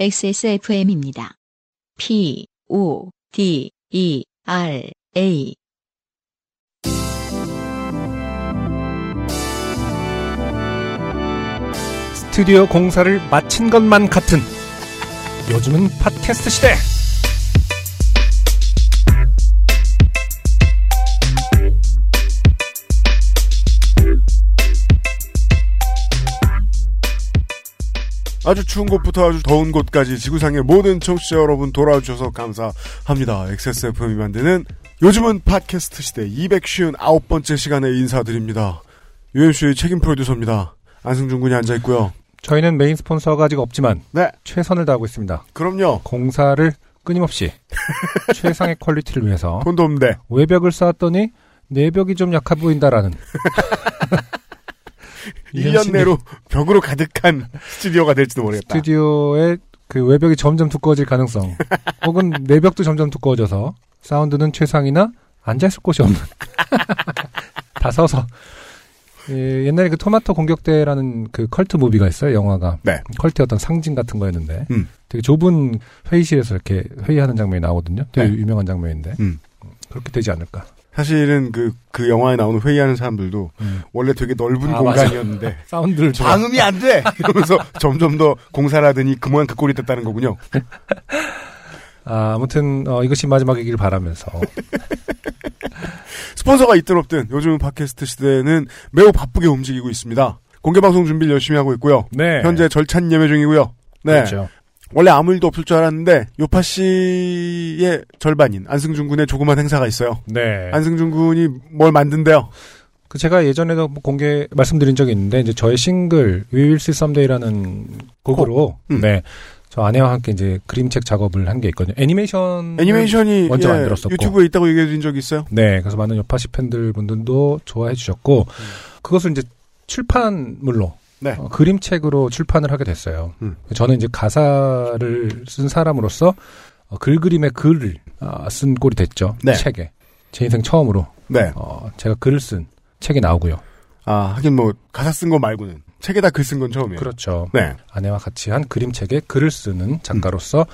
XSFM입니다. P, O, D, E, R, A. 스튜디오 공사를 마친 것만 같은 요즘은 팟캐스트 시대. 아주 추운 곳부터 아주 더운 곳까지 지구상의 모든 청취자 여러분 돌아와주셔서 감사합니다. XSFM이 만드는 요즘은 팟캐스트 시대 259번째 시간에 인사드립니다. UMC의 책임 프로듀서입니다. 안승준 군이 앉아있고요. 저희는 메인 스폰서가 아직 없지만 네, 최선을 다하고 있습니다. 그럼요. 공사를 끊임없이 최상의 퀄리티를 위해서 돈도 없는데. 외벽을 쌓았더니 내벽이 좀 약해 보인다라는 1년 내로 벽으로 가득한 스튜디오가 될지도 모르겠다. 스튜디오의 그 외벽이 점점 두꺼워질 가능성 혹은 내벽도 점점 두꺼워져서 사운드는 최상이나 앉아있을 곳이 없는 다 서서 예, 옛날에 그 토마토 공격대라는 그 컬트 movie가 있어요 영화가 네. 컬트의 어떤 상징 같은 거였는데 음. 되게 좁은 회의실에서 이렇게 회의하는 장면이 나오거든요 되게 네. 유명한 장면인데 음. 그렇게 되지 않을까 사실은 그, 그 영화에 나오는 회의하는 사람들도 음. 원래 되게 넓은 아, 공간이었는데 사운드를 방음이 안 돼! 이러면서 점점 더 공사를 하더니 그 모양 그 꼴이 됐다는 거군요. 아, 아무튼 어, 이것이 마지막이길 바라면서 스폰서가 있든 없든 요즘 팟캐스트 시대는 매우 바쁘게 움직이고 있습니다. 공개방송 준비를 열심히 하고 있고요. 네 현재 절찬 예매 중이고요. 네. 그렇죠. 원래 아무 일도 없을 줄 알았는데 요파 씨의 절반인 안승준 군의 조그만 행사가 있어요. 네. 안승준 군이 뭘 만든대요. 그 제가 예전에도 뭐 공개 말씀드린 적이 있는데 이제 저의 싱글 We Will See Someday라는 곡으로 음. 네. 저 아내와 함께 이제 그림책 작업을 한 게 있거든요. 애니메이션 애니메이션이 먼저 예, 만들었었고. 유튜브에 있다고 얘기해 드린 적이 있어요. 네. 그래서 많은 요파시 팬들 분들도 좋아해 주셨고 음. 그것을 이제 출판물로 네. 어, 그림책으로 출판을 하게 됐어요. 음. 저는 이제 가사를 쓴 사람으로서 어, 글 그림의 글을 아, 쓴 꼴이 됐죠. 네. 책에. 제 인생 처음으로 네. 어, 제가 글을 쓴 책이 나오고요. 아, 하긴 뭐 가사 쓴 거 말고는 책에다 글 쓴 건 처음이에요. 그렇죠. 네. 아내와 같이 한 그림책에 글을 쓰는 작가로서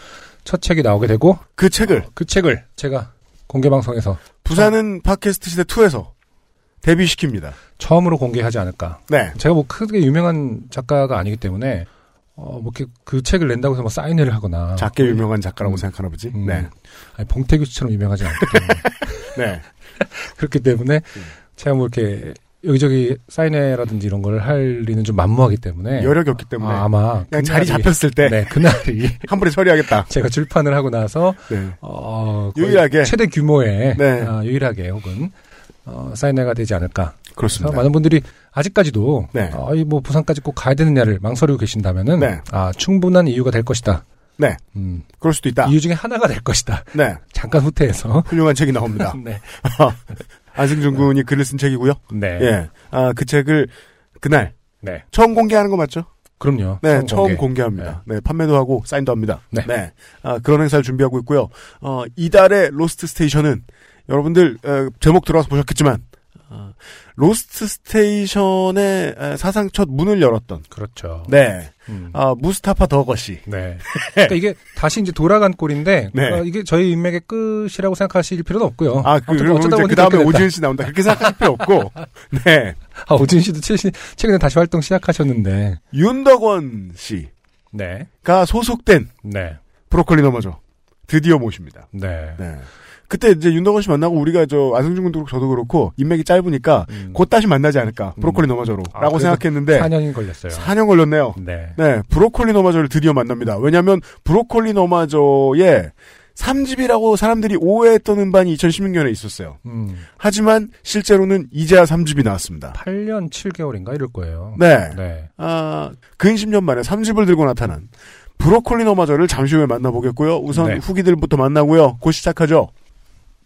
첫 책이 나오게 되고 그 책을 그 책을 제가 공개 방송에서 부산은 팟캐스트 시대 2에서 데뷔시킵니다. 처음으로 공개하지 않을까. 네. 제가 뭐 크게 유명한 작가가 아니기 때문에 어, 뭐 이렇게 그 책을 낸다고 해서 뭐 사인회를 하거나 작게 유명한 작가라고 음. 생각하나 보지. 음. 네. 아니, 봉태규 씨처럼 유명하지 않기 때문에 네. 그렇기 때문에 음. 제가 뭐 이렇게 여기저기 사인회라든지 이런 걸할 리는 좀 만무하기 때문에 여력이 없기 때문에 아, 마 그냥 자리 잡혔을 때 네 그날이 한 번에 처리하겠다. 제가 출판을 하고 나서 네. 어, 유일하게. 최대 규모의 네. 아, 유일하게 혹은 어, 사인회가 되지 않을까. 그렇습니다. 많은 분들이 아직까지도 네. 아, 이뭐 부산까지 꼭 가야 되느냐를 망설이고 계신다면은 네. 아 충분한 이유가 될 것이다. 네. 음, 그럴 수도 있다. 이유 중에 하나가 될 것이다. 네. 잠깐 후퇴해서. 훌륭한 책이 나옵니다. 네. 안승준 군이 글을 쓴 책이고요. 네. 예. 아, 그 책을 그날 네. 처음 공개하는 거 맞죠? 그럼요. 네, 처음 공개. 공개. 합니다 네. 판매도 하고 사인도 합니다. 네. 아, 그런 행사를 준비하고 있고요. 어, 이달의 Lost Station은 여러분들 어, 제목 들어와서 보셨겠지만 어, Lost Station의 에, 사상 첫 문을 열었던 그렇죠. 네, 음. 아, 무스타파 더거시. 네. 그러니까 이게 다시 이제 돌아간 꼴인데 네. 어, 이게 저희 인맥의 끝이라고 생각하실 필요는 없고요. 아, 그, 어쩌다 이제 보니 그 다음에. 오지은 씨 나온다. 그렇게 생각할 필요 없고. 네. 아, 오지은 씨도 최신, 최근에 다시 활동 시작하셨는데. 윤덕원 씨가 네. 소속된 네. 브로콜리 너마저. 드디어 모십니다. 네. 네. 그때 이제 윤덕원 씨 만나고 우리가 저 안승준 군도 그렇고 저도 그렇고 인맥이 짧으니까 음. 곧 다시 만나지 않을까. 음. 브로콜리 너마저로. 아, 라고 그래도 생각했는데 4년이 걸렸어요. 4년 걸렸네요. 네. 네. 브로콜리 너마저를 드디어 만납니다. 왜냐면 브로콜리 너마저의 3집이라고 사람들이 오해했던 음반이 2016년에 있었어요. 음. 하지만 실제로는 이제야 3집이 나왔습니다. 8년 7개월인가 이럴 거예요. 네. 네. 아, 근 10년 만에 3집을 들고 나타난 브로콜리 너마저를 잠시 후에 만나보겠고요. 우선 네. 후기들부터 만나고요. 곧 시작하죠.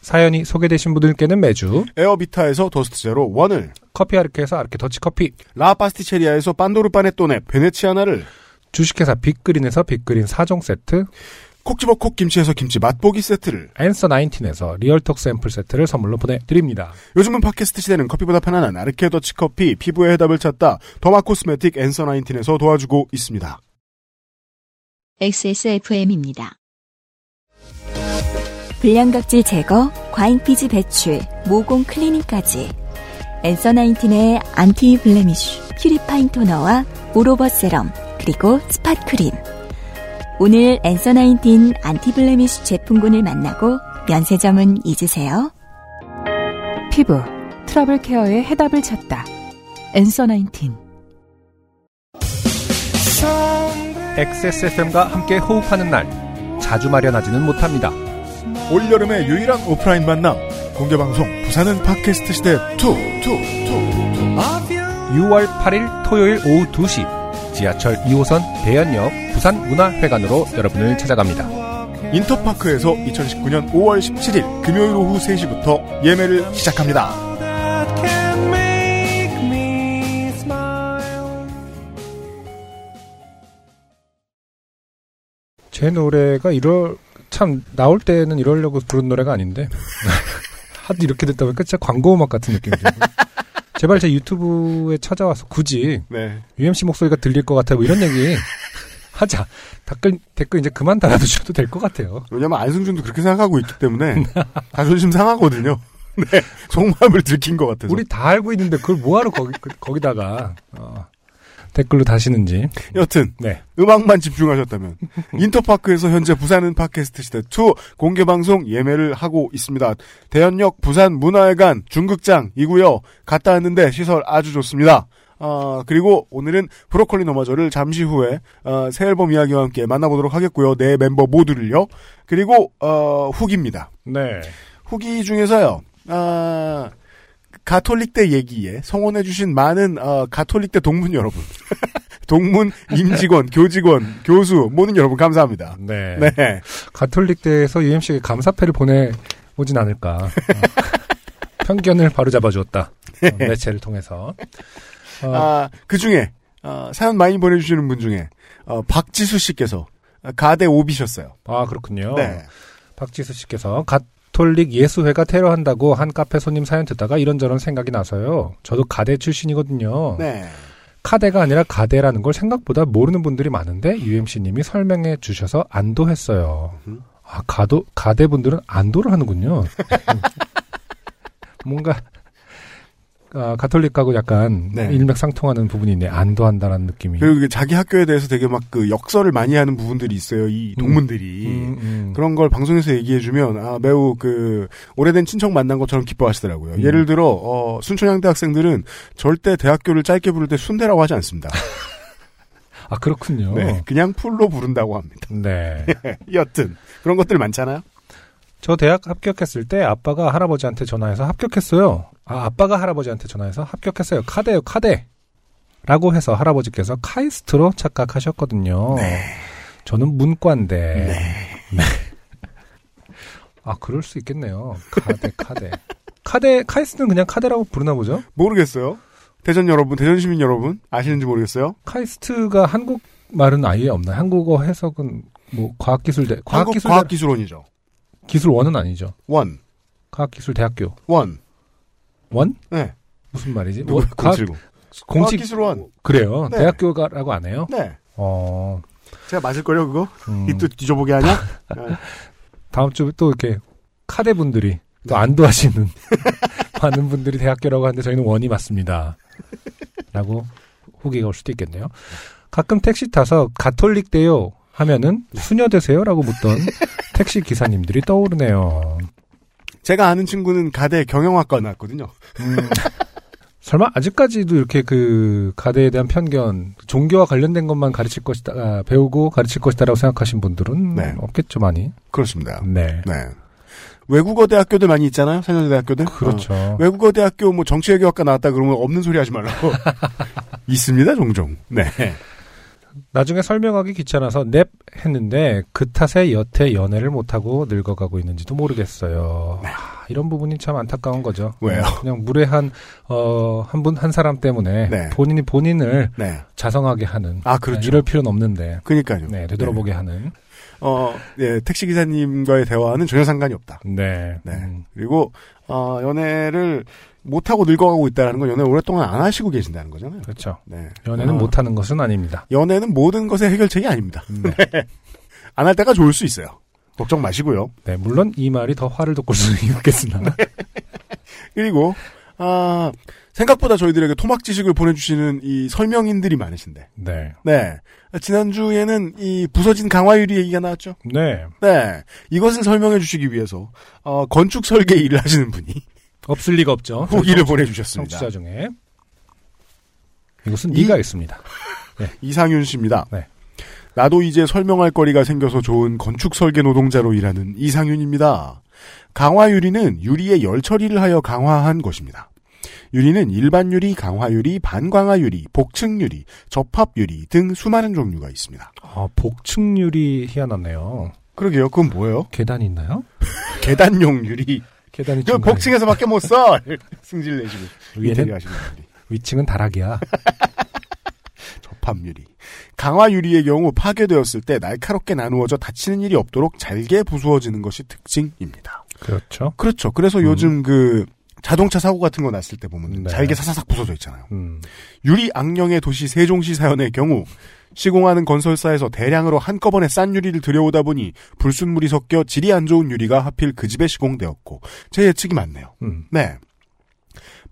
사연이 소개되신 분들께는 매주 에어비타에서 토스트 제로 원을 커피 아르케에서 아르케 더치 커피 라파스티체리아에서 판도르 파네토네 베네치아나를 주식회사 빅그린에서 빅그린 4종 세트 콕집어 콕김치에서 김치 맛보기 세트를 앤서 19에서 리얼톡 샘플 세트를 선물로 보내드립니다. 요즘은 팟캐스트 시대는 커피보다 편안한 아르케 더치 커피 피부의 해답을 찾다 derma cosmetic 앤서 19에서 도와주고 있습니다. XSFM입니다. 불량각질 제거, 과잉피지 배출, 모공 클리닝까지 엔서 나인틴의 anti blemish purifying 토너와 all over 세럼 그리고 spot 크림 오늘 엔서 나인틴 anti blemish 제품군을 만나고 면세점은 잊으세요. 피부 트러블 케어의 해답을 찾다. 엔서 나인틴 XSFM과 함께 호흡하는 날 자주 마련하지는 못합니다. 올여름의 유일한 오프라인 만남 공개방송 부산은 팟캐스트 시대 2 2 2 6월 8일 토요일 오후 2시 지하철 2호선 대연역 부산문화회관으로 여러분을 찾아갑니다. 인터파크에서 2019년 5월 17일 금요일 오후 3시부터 예매를 시작합니다. 제 노래가 이럴 참 나올 때는 이러려고 부른 노래가 아닌데 하도 이렇게 됐다 보니까 진짜 광고 음악 같은 느낌이 들고 제발 제 유튜브에 찾아와서 굳이 네. UMC 목소리가 들릴 것 같아 뭐 이런 얘기 하자 댓글 댓글 이제 그만 달아두셔도 될 것 같아요. 왜냐면 안승준도 그렇게 생각하고 있기 때문에 자존심 상하거든요. 네. 속마음을 들킨 것 같아서. 우리 다 알고 있는데 그걸 뭐하러 거기 그- 거기다가 어, 댓글로 다시는지 여튼 네 음악만 집중하셨다면 인터파크에서 현재 부산은 팟캐스트 시대 2 공개 방송 예매를 하고 있습니다. 대연역 부산 문화회관 중극장이고요. 갔다 왔는데 시설 아주 좋습니다. 아, 그리고 오늘은 브로콜리 너마저를 잠시 후에 어, 새 앨범 이야기와 함께 만나보도록 하겠고요. 네 멤버 모두를요. 그리고 어, 후기입니다. 네. 후기 중에서요. 아, 가톨릭대 얘기에 성원해주신 많은 어, 가톨릭대 동문 여러분, 동문 임직원, 교직원, 교수 모든 여러분 감사합니다. 네. 네, 가톨릭대에서 UMC에게 감사패를 보내 오진 않을까. 어, 편견을 바로 잡아주었다. 어, 매체를 통해서. 어, 아, 그 중에 어, 사연 많이 보내주시는 분 중에 어, 박지수 씨께서 가대 오비셨어요. 아, 그렇군요. 네, 박지수 씨께서 가톨릭 예수회가 테러한다고 한 카페 손님 사연 듣다가 이런저런 생각이 나서요. 저도 가대 출신이거든요. 네, 카대가 아니라 가대라는 걸 생각보다 모르는 분들이 많은데 UMC님이 설명해 주셔서 안도했어요. 음. 아 가도 가대 분들은 안도를 하는군요. 뭔가 아, 가톨릭하고 약간 네. 일맥상통하는 부분이 있네. 안도한다라는 느낌이. 그리고 자기 학교에 대해서 되게 막 그 역설을 많이 하는 부분들이 있어요. 이 동문들이. 음, 음. 그런 걸 방송에서 얘기해주면 아, 매우 그 오래된 친척 만난 것처럼 기뻐하시더라고요. 음. 예를 들어 어, 순천향대 학생들은 절대 대학교를 짧게 부를 때 순대라고 하지 않습니다. 아 그렇군요. 네, 그냥 풀로 부른다고 합니다. 네. 여튼 그런 것들 많잖아요. 저 대학 합격했을 때 아빠가 할아버지한테 전화해서 합격했어요. 아, 아빠가 할아버지한테 전화해서 합격했어요. 카대요, 카대. 라고 해서 할아버지께서 카이스트로 착각하셨거든요. 저는 문과인데. 네. 아, 그럴 수 있겠네요. 카대, 카대. 카대, 카이스트는 그냥 카대라고 부르나 보죠? 모르겠어요. 대전 여러분, 대전 시민 여러분 아시는지 모르겠어요. 카이스트가 한국 말은 아예 없나요? 한국어 해석은 뭐 과학기술대, 과학기술 과학기술원이죠. 기술원은 아니죠. 원, 과학기술대학교. 원. 원? 네. 무슨 말이지? 뭐, 070. 공식 과학기술원. 그래요. 네. 대학교가라고 안 해요? 네. 어. 제가 맞을걸요, 그거? 음, 이또 뒤져보게 하냐? 네. 다음 주에 또 이렇게 카대 분들이 또 안도하시는 많은 분들이 대학교라고 하는데 저희는 원이 맞습니다. 라고 후기가 올 수도 있겠네요. 가끔 택시 타서 가톨릭 대요 하면은 수녀 되세요라고 묻던 택시 기사님들이 떠오르네요. 제가 아는 친구는 가대 경영학과 나왔거든요. 음, 설마 아직까지도 이렇게 그 가대에 대한 편견, 종교와 관련된 것만 가르칠 것이다, 아, 배우고 가르칠 것이다라고 생각하신 분들은 네. 없겠죠 많이. 그렇습니다. 네, 네. 외국어 대학교들 많이 있잖아요. 사년제 대학교들. 그렇죠. 어. 외국어 대학교 뭐 정치외교학과 나왔다 그러면 없는 소리 하지 말라고. 있습니다, 종종. 네. 나중에 설명하기 귀찮아서 넵 했는데 그 탓에 여태 연애를 못하고 늙어가고 있는지도 모르겠어요. 아, 이런 부분이 참 안타까운 거죠. 왜요? 그냥 무례한 어, 한 분 한 사람 때문에 네. 본인이 본인을 네. 자성하게 하는 아, 그렇죠. 이럴 필요는 없는데 그니까요. 네, 되돌아보게 하는 어, 예, 택시 기사님과의 대화는 전혀 상관이 없다. 네. 네. 음, 그리고, 어, 연애를 못하고 늙어가고 있다는 건 연애 오랫동안 안 하시고 계신다는 거잖아요. 그렇죠. 네. 연애는 어, 못하는 것은 아닙니다. 연애는 모든 것의 해결책이 아닙니다. 네. 안 할 때가 좋을 수 있어요. 걱정 마시고요. 네, 물론 이 말이 더 화를 돋굴 수는 있겠으나 그리고, 아, 생각보다 저희들에게 토막 지식을 보내주시는 이 설명인들이 많으신데. 네. 네. 지난주에는 이 부서진 강화유리 얘기가 나왔죠. 네. 네. 이것을 설명해 주시기 위해서, 어, 건축 설계 일을 하시는 분이 없을 리가 없죠. 후기를 보내주셨습니다. 청취자 중에 이것은 이- 네가 있습니다. 이상윤 씨입니다. 네. 나도 이제 설명할 거리가 생겨서 좋은 건축 설계 노동자로 일하는 이상윤입니다. 강화 유리는 유리의 열 처리를 하여 강화한 것입니다. 유리는 일반 유리, 강화 유리, 반광화 유리, 복층 유리, 접합 유리 등 수많은 종류가 있습니다. 아, 복층률이 희한하네요. 그러게요. 그건 뭐예요? 계단이 있나요? 계단용 유리. 계단이 그. 복층에서밖에 못 써. 승질 내시고 인테리어 하시는 분들이. 위층은 다락이야. 접합 유리. 강화 유리의 경우 파괴되었을 때 날카롭게 나누어져 다치는 일이 없도록 잘게 부수어지는 것이 특징입니다. 그렇죠. 그렇죠. 그래서 음. 요즘 그 자동차 사고 같은 거 났을 때 보면 네. 잘게 사사삭 부서져 있잖아요. 음. 유리 악령의 도시 세종시 사연의 경우 시공하는 건설사에서 대량으로 한꺼번에 싼 유리를 들여오다 보니 불순물이 섞여 질이 안 좋은 유리가 하필 그 집에 시공되었고 제 예측이 맞네요. 음. 네.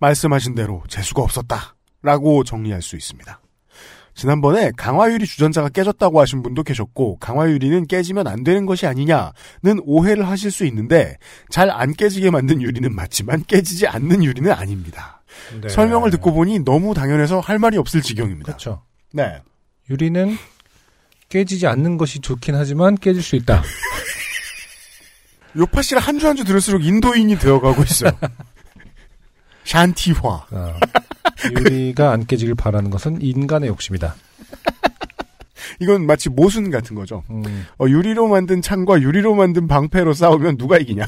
말씀하신 대로 재수가 없었다. 라고 정리할 수 있습니다. 지난번에 강화유리 주전자가 깨졌다고 하신 분도 계셨고 강화유리는 깨지면 안 되는 것이 아니냐는 오해를 하실 수 있는데 잘 안 깨지게 만든 유리는 맞지만 깨지지 않는 유리는 아닙니다. 네. 설명을 듣고 보니 너무 당연해서 할 말이 없을 지경입니다. 그렇죠. 네. 유리는 깨지지 않는 것이 좋긴 하지만 깨질 수 있다. 요파 씨를 한 주 한 주 들을수록 인도인이 되어가고 있어요. 샨티화. 어. 유리가 안 깨지길 바라는 것은 인간의 욕심이다. 이건 마치 모순 같은 거죠. 음. 어, 유리로 만든 창과 유리로 만든 방패로 싸우면 누가 이기냐?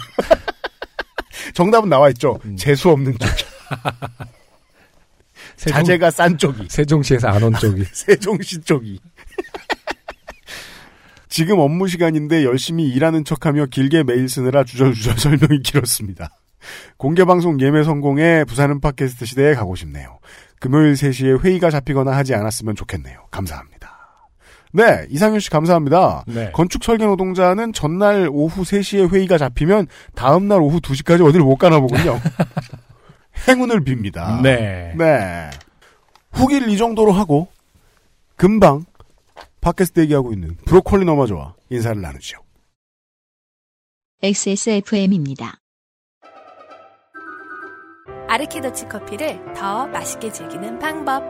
정답은 나와 있죠. 음. 재수 없는 쪽. 세종, 자재가 싼 쪽이. 세종시에서 안 온 쪽이. 세종시 쪽이. 지금 업무 시간인데 열심히 일하는 척하며 길게 메일 쓰느라 주절주절 설명이 길었습니다. 공개방송 예매 성공에 부산은 팟캐스트 시대에 가고 싶네요. 금요일 3시에 회의가 잡히거나 하지 않았으면 좋겠네요. 감사합니다. 네, 이상윤 씨 감사합니다. 네. 건축 설계 노동자는 전날 오후 3시에 회의가 잡히면 다음날 오후 2시까지 어딜 못 가나 보군요. 행운을 빕니다. 네. 네. 후기를 이 정도로 하고 금방 팟캐스트 얘기하고 있는 브로콜리 너마저와 인사를 나누죠. XSFM입니다. 아르케더치 커피를 더 맛있게 즐기는 방법.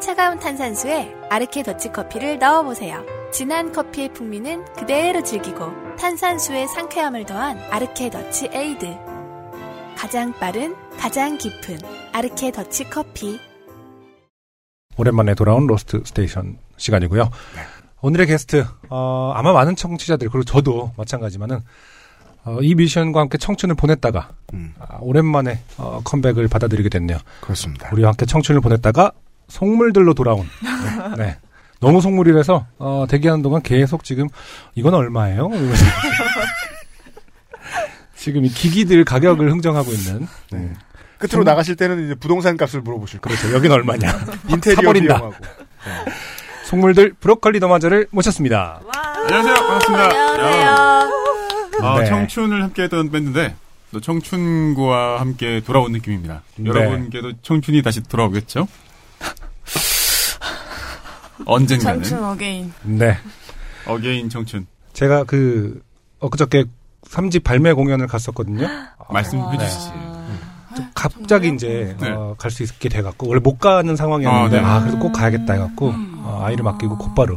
차가운 탄산수에 아르케더치 커피를 넣어보세요. 진한 커피의 풍미는 그대로 즐기고 탄산수의 상쾌함을 더한 아르케더치 에이드. 가장 빠른, 가장 깊은 아르케 더치 커피. 오랜만에 돌아온 로스트 스테이션 시간이고요. 네. 오늘의 게스트, 어, 아마 많은 청취자들, 그리고 저도 마찬가지만은, 어, 이 뮤지션과 함께 청춘을 보냈다가, 음, 아, 오랜만에, 어, 컴백을 받아들이게 됐네요. 그렇습니다. 우리와 함께 청춘을 보냈다가, 속물들로 돌아온. 네. 네. 너무 속물이라서, 어, 대기하는 동안 계속 지금, 이건 얼마예요? 이러면서 지금 이 기기들 가격을 흥정하고 있는. 네. 끝으로 나가실 때는 이제 부동산 값을 물어보실 거예요. 그렇죠. 여긴 얼마냐. 인테리어 사버린다. 비용하고. 속물들 브로콜리 너마저를 모셨습니다. 안녕하세요. 반갑습니다. 안녕하세요. 아, 네. 청춘을 함께했던 밴드인데 또 청춘과 함께 돌아온 느낌입니다. 네. 여러분께도 청춘이 다시 돌아오겠죠? 언젠가는 청춘 again. 네. again 청춘 제가 그 엊그저께 3집 발매 공연을 갔었거든요. 말씀해 주시지. 갑자기 이제 네. 어, 갈 수 있게 돼갖고 원래 못 가는 상황이었는데 아, 네. 아, 그래도 꼭 가야겠다 해갖고 어, 아이를 맡기고 곧바로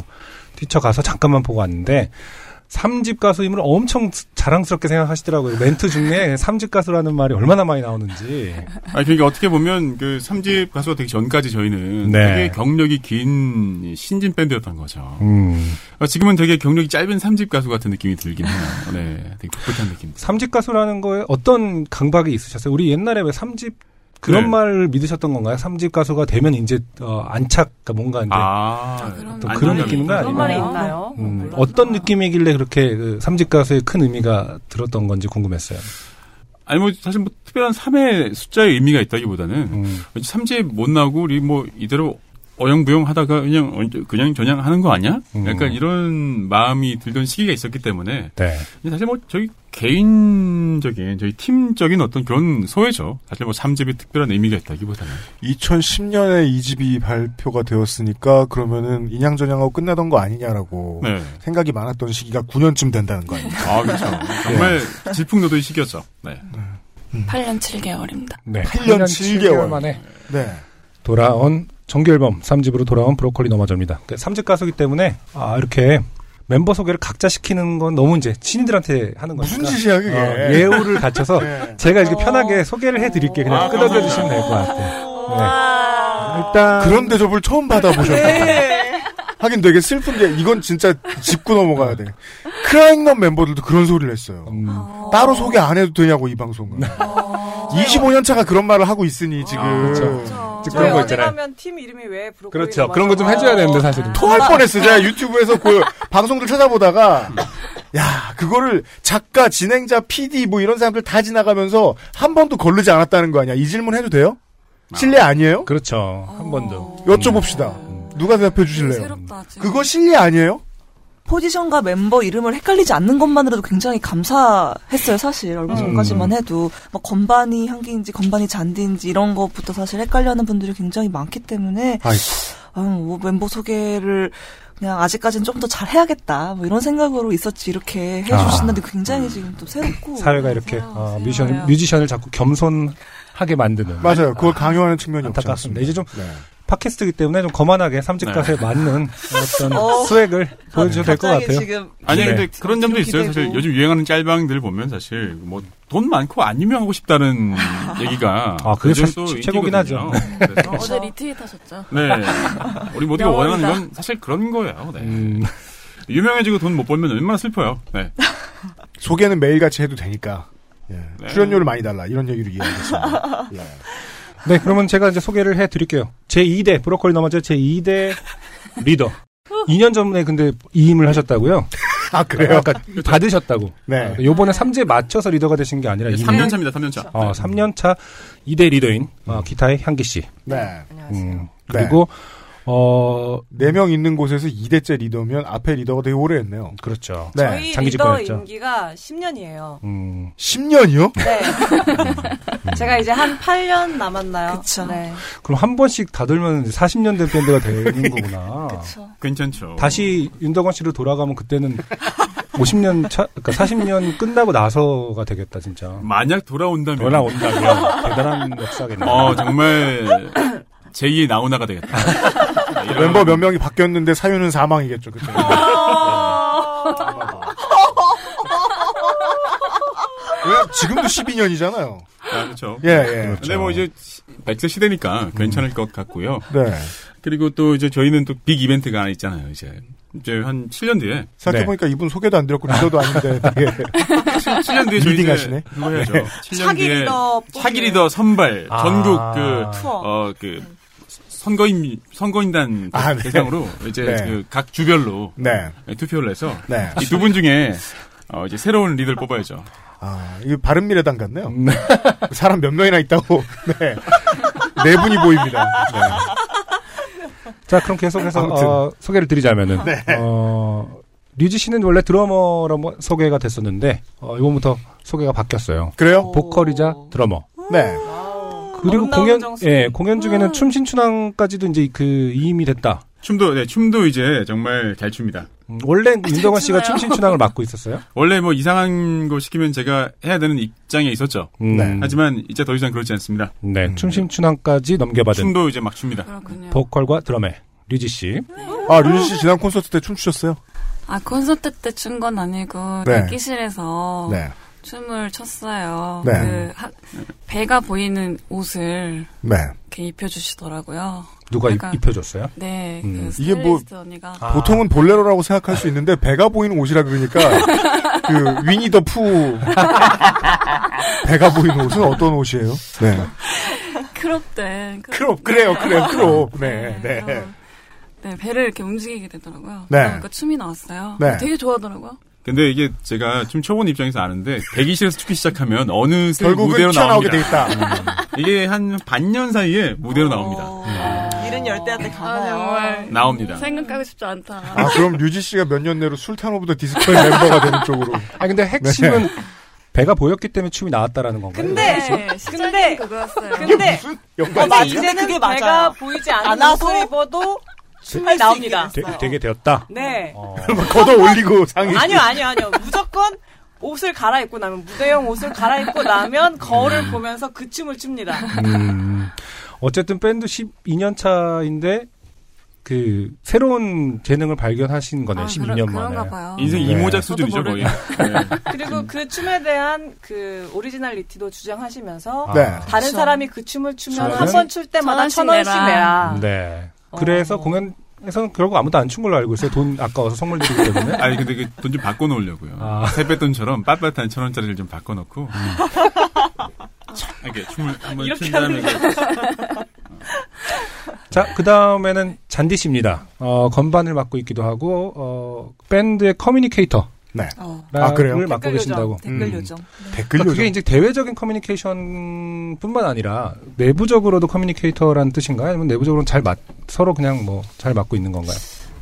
뛰쳐가서 잠깐만 보고 왔는데 삼집 가수임을 엄청 자랑스럽게 생각하시더라고요. 멘트 중에 삼집 가수라는 말이 얼마나 많이 나오는지. 아 그러니까 어떻게 보면 그 3집 가수가 되기 전까지 저희는 네. 되게 경력이 긴 신진 밴드였던 거죠. 음. 어, 지금은 되게 경력이 짧은 3집 가수 같은 느낌이 들긴 해요. 네, 되게 풋풋한 느낌. 삼집 가수라는 거에 어떤 강박이 있으셨어요? 우리 옛날에 왜 삼집 그런 네. 말을 믿으셨던 건가요? 삼집 가수가 되면 이제 어, 안착, 그러니까 뭔가 이제 아, 그런 또 안정감이 그런. 느낌인가 그런 말이 아니면 있나요? 음, 몰랐나? 어떤 느낌이길래 그렇게 그 삼집 가수의 큰 의미가 들었던 건지 궁금했어요. 아니 뭐 사실 뭐 특별한 3의 숫자의 의미가 있다기보다는 음. 3집 못 나고 우리 뭐 이대로 어영부영 하다가 그냥 언제- 그냥 저냥 하는 거 아니야? 음. 약간 이런 마음이 들던 시기가 있었기 때문에 네. 사실 뭐 저희 개인적인 저희 팀적인 어떤 그런 소외죠. 사실 뭐 3집이 특별한 의미가 있다기보다는 2010년에 이 집이 발표가 되었으니까 그러면은 인양전양하고 끝나던 거 아니냐라고 네. 생각이 많았던 시기가 9년쯤 된다는 거 아닙니까? 아 그렇죠. 정말 질풍노도의 시기였죠. 네. 8년 7개월입니다. 네. 8년 7개월. 만에 네. 돌아온 정규 앨범 3집으로 돌아온 브로콜리 너마저입니다. 3집 가수기 때문에 아 이렇게 멤버 소개를 각자 시키는 건 너무 이제 신인들한테 하는 거니까 무슨 짓이야 그게? 어, 예우를 갖춰서 네. 제가 이렇게 편하게 소개를 해드릴게 그냥 아, 끄덕여. 주시면 될 것 같아요. 와. 네. 일단 그런 대접을 처음 받아보셨다. 네. 하긴 되게 슬픈 게 이건 진짜 짚고 넘어가야 돼. 크라잉넛 멤버들도 그런 소리를 했어요. 음, 따로 소개 안 해도 되냐고 이 방송은. 25년 차가 그런 말을 하고 있으니 지금 그렇죠. 저희 그런 거 있잖아요. 가면 팀 이름이 왜 브로콜리 그렇죠. 그런 거 좀 해줘야 되는데 사실은. 토할 뻔했어. 제가 유튜브에서 그 방송들 찾아보다가 야 그거를 작가, 진행자, PD 뭐 이런 사람들 다 지나가면서 한 번도 거르지 않았다는 거 아니야? 이 질문 해도 돼요? 실례 아니에요? 그렇죠. 한 번도. 여쭤봅시다. 누가 대답해 주실래요? 새롭다. 그거 실례 아니에요? 포지션과 멤버 이름을 헷갈리지 않는 것만으로도 굉장히 감사했어요, 사실. 얼마 전까지만 해도. 막 건반이 향기인지 건반이 잔디인지 이런 것부터 사실 헷갈려하는 분들이 굉장히 많기 때문에, 아이고. 아유, 뭐 멤버 소개를 그냥 아직까지는 좀 더 잘 해야겠다. 뭐 이런 생각으로 있었지. 이렇게 해주신다는 데 굉장히 지금 또 새롭고. 사회가 이렇게 어, 뮤지션, 뮤지션을 자꾸 겸손 하게 만드는 맞아요. 그걸 강요하는 측면이 안타깝습니다. 이제 좀 네. 팟캐스트이기 때문에 좀 거만하게 삼집 네. 맞는 어떤 어. 스웩을 보여주셔도 될 것 같아요. 지금 아니 네. 근데 그런 점도 있어요. 사실 기대고. 요즘 유행하는 짤방들 보면 사실 뭐 돈 많고 안 유명하고 싶다는 얘기가 아, 그게 요즘 사- 또 최고긴 인기거든요. 그래서 어제 리트윗 하셨죠? 네. 우리 모두가 원하는 건 사실 그런 거예요. 네. 음, 유명해지고 돈 못 벌면 얼마나 슬퍼요. 네. 소개는 매일같이 해도 되니까. 예. 네. 출연료를 많이 달라. 이런 얘기를 이해하겠습니다. 예. 네, 그러면 제가 이제 소개를 해드릴게요. 제 2대 브로콜리 너마저 제 2대 리더. 2년 전에 근데 이임을 하셨다고요? 아, 그래요? 아까 받으셨다고. 네. 아, 요번에 3집에 맞춰서 리더가 되신 게 아니라 이미 3년 차입니다. 3년 차. 어, 3년 차 2대 리더인 어, 기타의 향기 씨. 네. 음, 그리고 어네명 있는 곳에서 2대째 리더면 앞에 리더가 되게 오래 했네요. 그렇죠. 네. 저희 장기 리더 집권했죠. 임기가 10년이에요. 음, 10년이요? 네. 제가 이제 한 8년 남았나요? 그쵸. 네. 그럼 한 번씩 다 돌면 40년 된 밴드가 되는 거구나. 그쵸. 괜찮죠. 다시 윤덕원 씨로 돌아가면 그때는 50년 차, 그러니까 40년 끝나고 나서가 되겠다 진짜. 만약 돌아온다면 전화 온다면 대단한 역사겠네. 어 정말 제2의 나오나가 되겠다. 이런- 멤버 몇 명이 바뀌었는데 사유는 사망이겠죠. 그때. 왜? 지금도 12년이잖아요. 아, 그렇죠. 예, 예. 근데 뭐 이제 100세 시대니까 괜찮을 것 같고요. 네. 그리고 또 이제 저희는 또 빅 이벤트가 하나 있잖아요. 이제 이제 한 7년 뒤에 생각해보니까 이분 소개도 안 드렸고 리더도 아닌데 되게 7년 뒤에 leading 하시네. 그거 해야죠. 7년 차기 뒤에 리더 차기 리더 선발 아. 전국 그 투어. 어그 선거인 선거인단 아, 네. 대상으로 이제 네. 그각 주별로 네. 투표를 해서 네. 이두 분 중에 어 이제 새로운 리더를 뽑아야죠. 아, 이게 바른 미래당 같네요. 사람 몇 명이나 있다고. 네. 네 분이 보입니다. 네. 자, 그럼 계속해서. 어, 소개를 드리자면은 네. 어, 류지 씨는 원래 드러머로 뭐 소개가 됐었는데 어, 이번부터 소개가 바뀌었어요. 그래요? 보컬이자 드러머. 네. 그리고 공연 정수. 예, 공연 중에는 춤신춘왕까지도 이제 그 이임이 됐다. 춤도 네 춤도 이제 정말 잘 춥니다. 음, 원래 윤정원 씨가 춤 신춘왕을 맡고 있었어요. 원래 뭐 이상한 거 시키면 제가 해야 되는 입장에 있었죠. 음, 네. 하지만 이제 더 이상 그렇지 않습니다. 네, 춤 신춘왕까지 넘겨받은 춤도 이제 막 춥니다. 그렇군요. 보컬과 드럼의 류지 씨. 아, 류지 씨 지난 콘서트 때 춤추셨어요? 아 콘서트 때 춘 건 아니고 네. 대기실에서 네. 춤을 췄어요. 네. 그 하- 배가 보이는 옷을 네. 이렇게 입혀주시더라고요. 누가 입, 약간- 입혀줬어요? 네, 음. 그 이게 뭐 언니가 아. 보통은 볼레로라고 생각할 수 있는데 배가 보이는 옷이라 그러니까 그 위니 더 푸 배가 보이는 옷은 어떤 옷이에요? 네. crop된 그- crop 그래요 그래요 crop 네 네. 그런- 네 배를 이렇게 움직이게 되더라고요. 네. 그러니까 춤이 나왔어요. 네. 되게 좋아하더라고요. 근데 이게 제가 좀 춰본 입장에서 아는데 대기실에서 춥기 시작하면 어느새 무대로 나옵니다. 돼 있다. 이게 한 반년 사이에 무대로 나옵니다. 어, 일은 열대한테 아 가나요? 나옵니다. 생각하고 싶지 않다. 아 그럼 류지 씨가 몇 년 내로 술탄 오브 더 디스코의 멤버가 되는 쪽으로. 아 근데 핵심은 배가 보였기 때문에 춤이 나왔다라는 건가요? 근데 네, 시작은 근데 그거였어요. 근데 연관 근데. 이제는 근데 그게 배가 맞아요. 보이지 않는 않아서 입어도 할수 나옵니다. 되, 되게 되었다. 네. 어. 걷어 올리고 상의. 아니요, 아니요, 아니요. 무조건 옷을 갈아입고 나면 무대용 옷을 갈아입고 나면 거울을 보면서 그 춤을 춥니다. 음, 어쨌든 밴드 12년 차인데 그 새로운 재능을 발견하신 거네. 아, 12년 그러, 만에. 그런가 봐요. 인생 네. 이모작 수준이죠 거의. 네. 그리고 그 춤에 대한 그 originality도 주장하시면서 아, 네. 다른 그쵸. 사람이 그 춤을 추면 한 번 출 때마다 천천 원씩. 내라. 네. 그래서 어. 공연 에서는 결국 아무도 안 춘 걸로 알고 있어요. 돈 아까워서 선물 드리기 때문에. 아니 근데 그 돈 좀 바꿔 놓으려고요. 아. 세뱃돈처럼 빳빳한 천 원짜리를 좀 바꿔 놓고 이렇게 춤을 한번 춘 다음에 이제 자, 그 다음에는 잔디 씨입니다. 어, 건반을 맡고 있기도 하고, 어, 밴드의 communicator. 네. 어, 아, 그래요? 를 맡고 댓글 계신다고. 댓글 음. 요정. 댓글 그러니까 요정. 그게 이제 대외적인 커뮤니케이션 뿐만 아니라 내부적으로도 communicator라는 뜻인가요? 아니면 내부적으로는 잘 맞, 서로 그냥 뭐 잘 맞고 있는 건가요?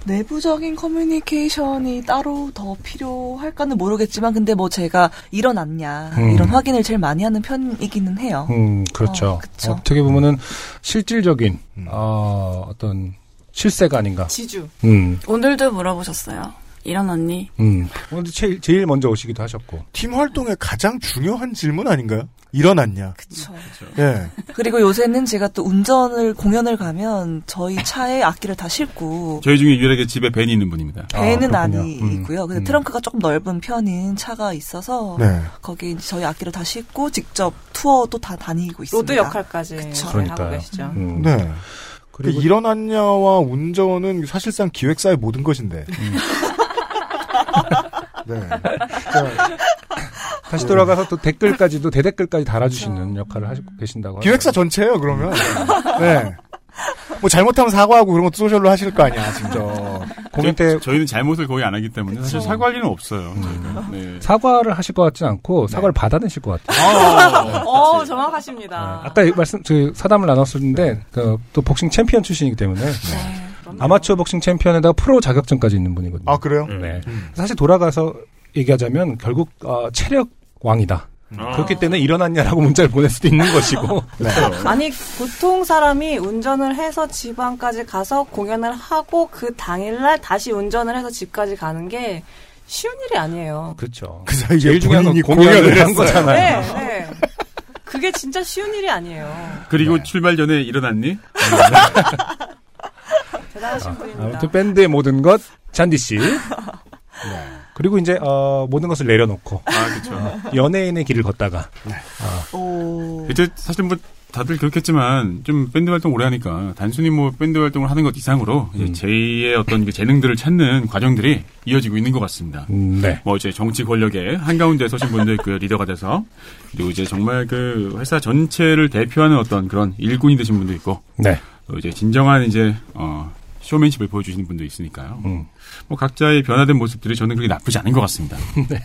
내부적인 커뮤니케이션이 따로 더 필요할까는 모르겠지만 근데 뭐 제가 일어났냐 음. 이런 확인을 제일 많이 하는 편이기는 해요. 음, 그렇죠. 어, 그쵸. 어떻게 보면은 실질적인, 음. 어, 어떤 실세가 아닌가. 지주. 음, 오늘도 물어보셨어요. 이런 언니. 음. 오늘 제일, 제일 먼저 오시기도 하셨고. 팀 활동의 가장 중요한 질문 아닌가요? 일어났냐? 그쵸. 예. 그리고 요새는 제가 또 운전을 공연을 가면 저희 차에 악기를 다 싣고 저희 중에 유일하게 집에 밴이 있는 분입니다. 밴은 아, 아, 그렇군요. 니 음. 근데 음. 트렁크가 조금 넓은 편인 차가 있어서 네. 거기 이제 저희 악기를 다 싣고 직접 투어도 다 다니고 있습니다. road 역할까지 그쵸. 네, 하고 그러니까요. 계시죠. 음. 네. 그리고 그 일어났냐와 운전은 사실상 기획사의 모든 것인데. 네. 그러니까 다시 돌아가서 또 댓글까지도 대댓글까지 달아주시는 역할을 하시고 계신다고. 기획사 전체예요, 그러면. 네. 뭐 잘못하면 사과하고 그런 것도 소셜로 하실 거 아니야, 진짜. 공연 때 저희는 잘못을 거의 안 하기 때문에 사실 사과할 일은 없어요. 저희가. 네. 사과를 하실 것 같진 않고 사과를 받아내실 것 같아요. 아, 어, 그치. 정확하십니다. 아 까 말씀 그 사담을 나눴었는데 그, 또 복싱 챔피언 출신이기 때문에 아마추어 복싱 챔피언에다가 프로 자격증까지 있는 분이거든요. 아, 그래요? 네. 음. 사실 돌아가서 얘기하자면 결국 어, 체력 왕이다. 아. 그렇기 때문에 일어났냐라고 문자를 보낼 수도 있는 것이고. 네. 아니 보통 사람이 운전을 해서 지방까지 가서 공연을 하고 그 당일날 다시 운전을 해서 집까지 가는 게 쉬운 일이 아니에요. 그렇죠. 그 사이에 제일 중요한 건 공연을 공연을 한. 거잖아요. 네, 네. 그게 진짜 쉬운 일이 아니에요. 그리고 출발 전에 일어났니? 대단하신 분입니다. 아무튼 밴드의 모든 것 잔디 씨. 그리고 이제 어, 모든 것을 내려놓고 아, 그렇죠. 연예인의 길을 걷다가 오. 이제 사실 뭐 다들 그렇겠지만 좀 밴드 활동 오래 하니까 단순히 뭐 밴드 활동을 하는 것 이상으로 이제 음. 제2의 어떤 그 재능들을 찾는 과정들이 이어지고 있는 것 같습니다. 음, 네. 뭐 이제 정치 권력의 한가운데 서신 분들 그 리더가 돼서 그리고 이제 정말 그 회사 전체를 대표하는 어떤 그런 일꾼이 되신 분도 있고 네. 또 이제 진정한 이제 어 쇼맨십을 보여주시는 분도 있으니까요. 음. 뭐 각자의 변화된 모습들이 저는 그렇게 나쁘지 않은 것 같습니다.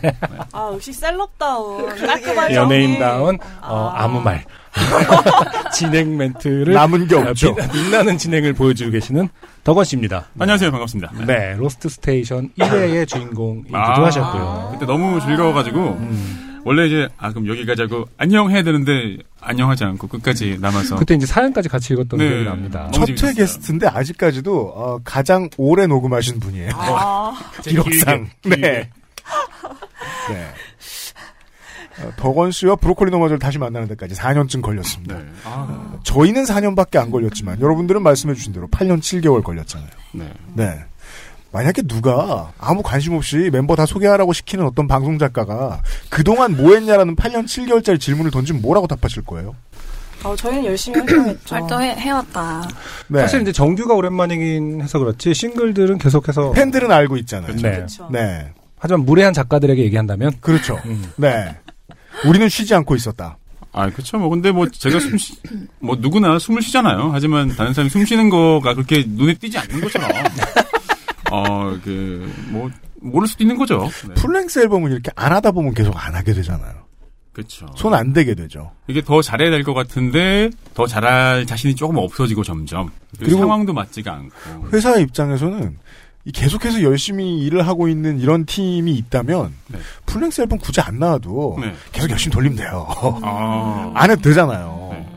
아 역시 celeb다운 깔끔한 연예인다운 정리. 어, 아. 아무 말 진행 멘트를 남은 게 없죠. 빛- 빛나는 진행을 보여주고 계시는 덕원 씨입니다. 안녕하세요. 반갑습니다. 네, 로스트 스테이션 1회의 주인공이기도 아. 하셨고요. 그때 너무 즐거워가지고 음. 원래 이제 아 그럼 여기 가자고 안녕 해야 되는데 안녕하지 않고 끝까지 남아서 그때 이제 사연까지 같이 읽었던 네. 기억이 납니다. 첫 회. 게스트인데 아직까지도 어, 가장 오래 녹음하신 분이에요. 아, 기록상. 길게, 네. 네. 어, 덕원 씨와 브로콜리 너머저를 다시 만나는 데까지 4년쯤 걸렸습니다. 네. 아, 저희는 4년밖에 안 걸렸지만 여러분들은 말씀해 주신 대로 8년 7개월 걸렸잖아요. 네. 네. 만약에 누가 아무 관심 없이 멤버 다 소개하라고 시키는 어떤 방송 작가가 그동안 뭐 했냐라는 8년 7개월짜리 질문을 던지면 뭐라고 답하실 거예요? 어, 저희는 열심히 활동했죠. 활동해 해왔다. 네. 사실 이제 정규가 오랜만이긴 해서 그렇지 싱글들은 계속해서 팬들은 알고 있잖아요. 네. 그렇죠. 네. 하지만 무례한 작가들에게 얘기한다면 그렇죠. 음. 네. 우리는 쉬지 않고 있었다. 아, 그렇죠. 뭐 근데 뭐 제가 숨 쉬, 뭐 누구나 숨을 쉬잖아요. 하지만 다른 사람이 숨 쉬는 거가 그렇게 눈에 띄지 않는 것처럼 어, 그 뭐 모를 수도 있는 거죠. 네. 풀랭스 앨범은 이렇게 안 하다 보면 계속 안 하게 되잖아요. 그렇죠. 손 안 대게 되죠. 이게 더 잘해야 될 것 같은데 더 잘할 자신이 조금 없어지고 점점 그리고 상황도 맞지가 않고 회사의 입장에서는 이 계속해서 열심히 일을 하고 있는 이런 팀이 있다면 네. 풀랭스 앨범 굳이 안 나와도 네. 계속 열심히 돌리면 돼요. 아, 안 해도 되잖아요. 네.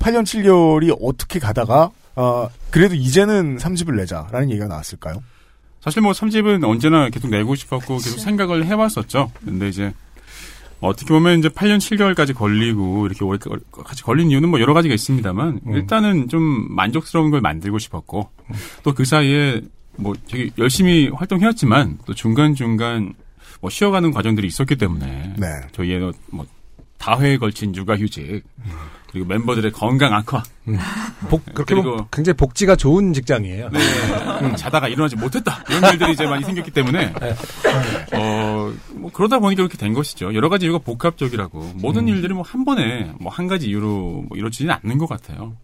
8년 7개월이 어떻게 가다가 어, 그래도 이제는 3집을 내자라는 얘기가 나왔을까요? 사실 뭐 3집은 언제나 계속 내고 싶었고 계속 생각을 해왔었죠. 근데 이제 뭐 어떻게 보면 이제 8년 7개월까지 걸리고 이렇게 오래까지 걸린 이유는 뭐 여러 가지가 있습니다만 음. 일단은 좀 만족스러운 걸 만들고 싶었고 또그 사이에 뭐 되게 열심히 활동해왔지만 또 중간 중간 뭐 쉬어가는 과정들이 있었기 때문에 네. 저희의 뭐 다회에 걸친 육아휴직 그리고 멤버들의 건강 악화 복, 그렇게 그리고- 보면 굉장히 복지가 좋은 직장이에요. 네. 음, 자다가 일어나지 못했다. 이런 일들이 이제 많이 생겼기 때문에, 어, 뭐 그러다 보니까 그렇게 된 것이죠. 여러 가지 이유가 복합적이라고. 모든 일들이 뭐 한 번에 뭐 한 가지 이유로 뭐 이루어지지는 않는 것 같아요.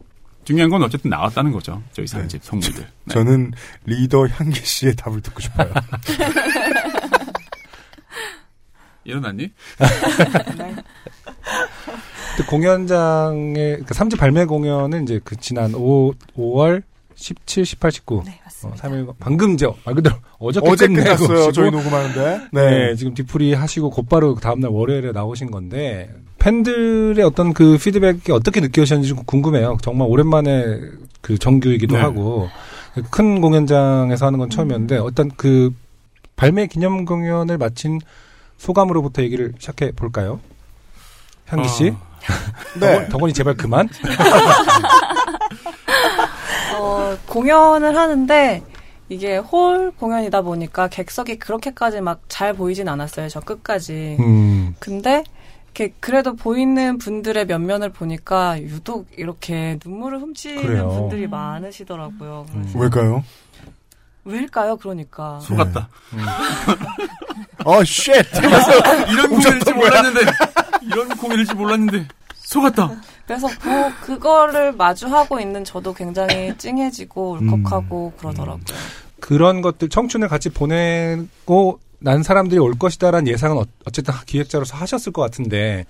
중요한 건 어쨌든 나왔다는 거죠. 저희 산집 성물들. 네. 저는 리더 향기 씨의 답을 듣고 싶어요. 일어났니? 그 공연장의 그 3집 발매 공연은 이제 그 지난 5, 5월 17, 18, 19. 네, 맞습니다. 어, 3일 방금 저말 그대로 어저께 어제 끝내고 끝났어요. 저희 녹음하는데. 네. 지금 뒤풀이 하시고 곧바로 그 다음 날 월요일에 나오신 건데 팬들의 어떤 그 피드백이 어떻게 느껴지셨는지 좀 궁금해요. 정말 오랜만에 그 정규이기도 네. 하고 큰 공연장에서 하는 건 처음이었는데 어떤 그 발매 기념 공연을 마친 소감으로부터 얘기를 시작해 볼까요? 향기 씨, 어, 네. 덕원이 제발 그만. 어, 공연을 하는데 이게 홀 공연이다 보니까 객석이 그렇게까지 막 잘 보이진 않았어요. 저 끝까지. 음, 근데 이렇게 그래도 보이는 분들의 면면을 보니까 유독 이렇게 눈물을 훔치는 그래요. 분들이 많으시더라고요. 그래서 왜일까요? 왜일까요? 그러니까. 속았다. 어, shit! 이런 공연일지 몰랐는데, 이런 공연일지 몰랐는데, 속았다. 그래서 그, 그거를 마주하고 있는 저도 굉장히 찡해지고 울컥하고 그러더라고요. 그런 것들 청춘을 같이 보내고 난 사람들이 올 것이다라는 예상은 어- 어쨌든 기획자로서 하셨을 것 같은데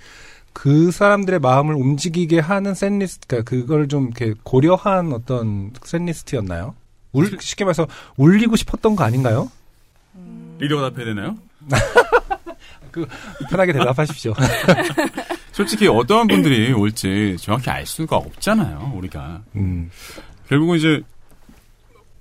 그 사람들의 마음을 움직이게 하는 setlist, 그러니까 그걸 좀 이렇게 고려한 어떤 setlist였나요? 울, 쉽게 말해서 울리고 싶었던 거 아닌가요? 리더가 답해야 되나요? 편하게 대답하십시오. 솔직히 어떠한 분들이 올지 정확히 알 수가 없잖아요, 우리가. 음, 결국은 이제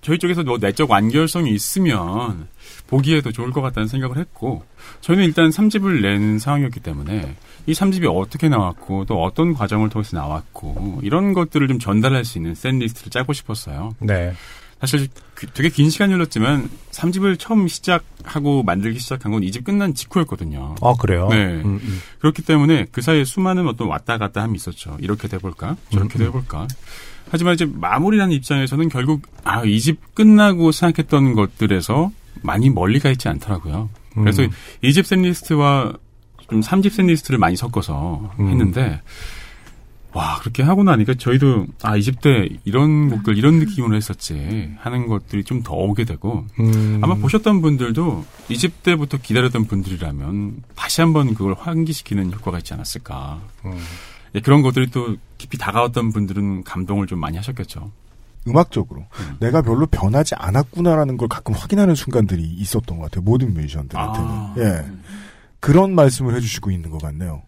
저희 쪽에서 뭐 내적 완결성이 있으면 보기에도 좋을 것 같다는 생각을 했고 저희는 일단 3집을 낸 상황이었기 때문에 이 3집이 어떻게 나왔고 또 어떤 과정을 통해서 나왔고 이런 것들을 좀 전달할 수 있는 샌 리스트를 짜고 싶었어요. 네. 사실 그- 되게 긴 시간이 흘렀지만 3집을 처음 시작하고 만들기 시작한 건 2집 끝난 직후였거든요. 아, 그래요? 네. 음, 음. 그렇기 때문에 그 사이에 수많은 어떤 왔다 갔다 함이 있었죠. 이렇게 돼볼까? 저렇게 음, 음. 돼볼까? 하지만 이제 마무리라는 입장에서는 결국 아, 이 집 끝나고 생각했던 것들에서 많이 멀리 가 있지 않더라고요. 그래서 음. 이집 샌리스트와 좀 3집 샌리스트를 많이 섞어서 음. 했는데 와, 그렇게 하고 나니까 저희도 아, 이집때 이런 곡들 이런 느낌으로 했었지 하는 것들이 좀 더 오게 되고 음. 아마 보셨던 분들도 이집 때부터 기다렸던 분들이라면 다시 한번 그걸 환기시키는 효과가 있지 않았을까. 음. 예, 그런 것들이 또 깊이 다가왔던 분들은 감동을 좀 많이 하셨겠죠. 음악적으로 음. 내가 별로 변하지 않았구나라는 걸 가끔 확인하는 순간들이 있었던 것 같아요. 모든 뮤지션들한테는. 아. 예. 그런 말씀을 해주시고 있는 것 같네요.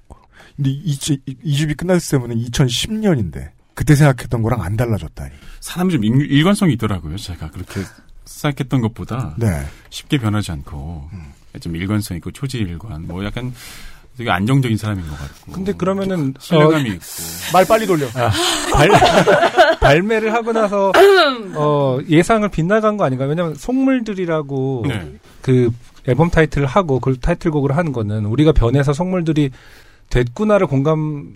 근데 이, 이, 이 집이 끝났을 때는 2010년인데 그때 생각했던 거랑 안 달라졌다니. 사람이 좀 일- 일관성이 있더라고요. 제가 그렇게 생각했던 것보다 네. 쉽게 변하지 않고 좀 일관성 있고 초지일관 뭐 약간 되게 안정적인 사람인 것 같고. 근데 그러면은 신뢰감이 어, 있고. 말 빨리 돌려. 아, 발, 발매를 하고 나서 어, 예상을 빗나간 거 아닌가? 왜냐면 속물들이라고 네. 그 앨범 타이틀을 하고 그 타이틀곡을 하는 거는 우리가 변해서 속물들이 됐구나를 공감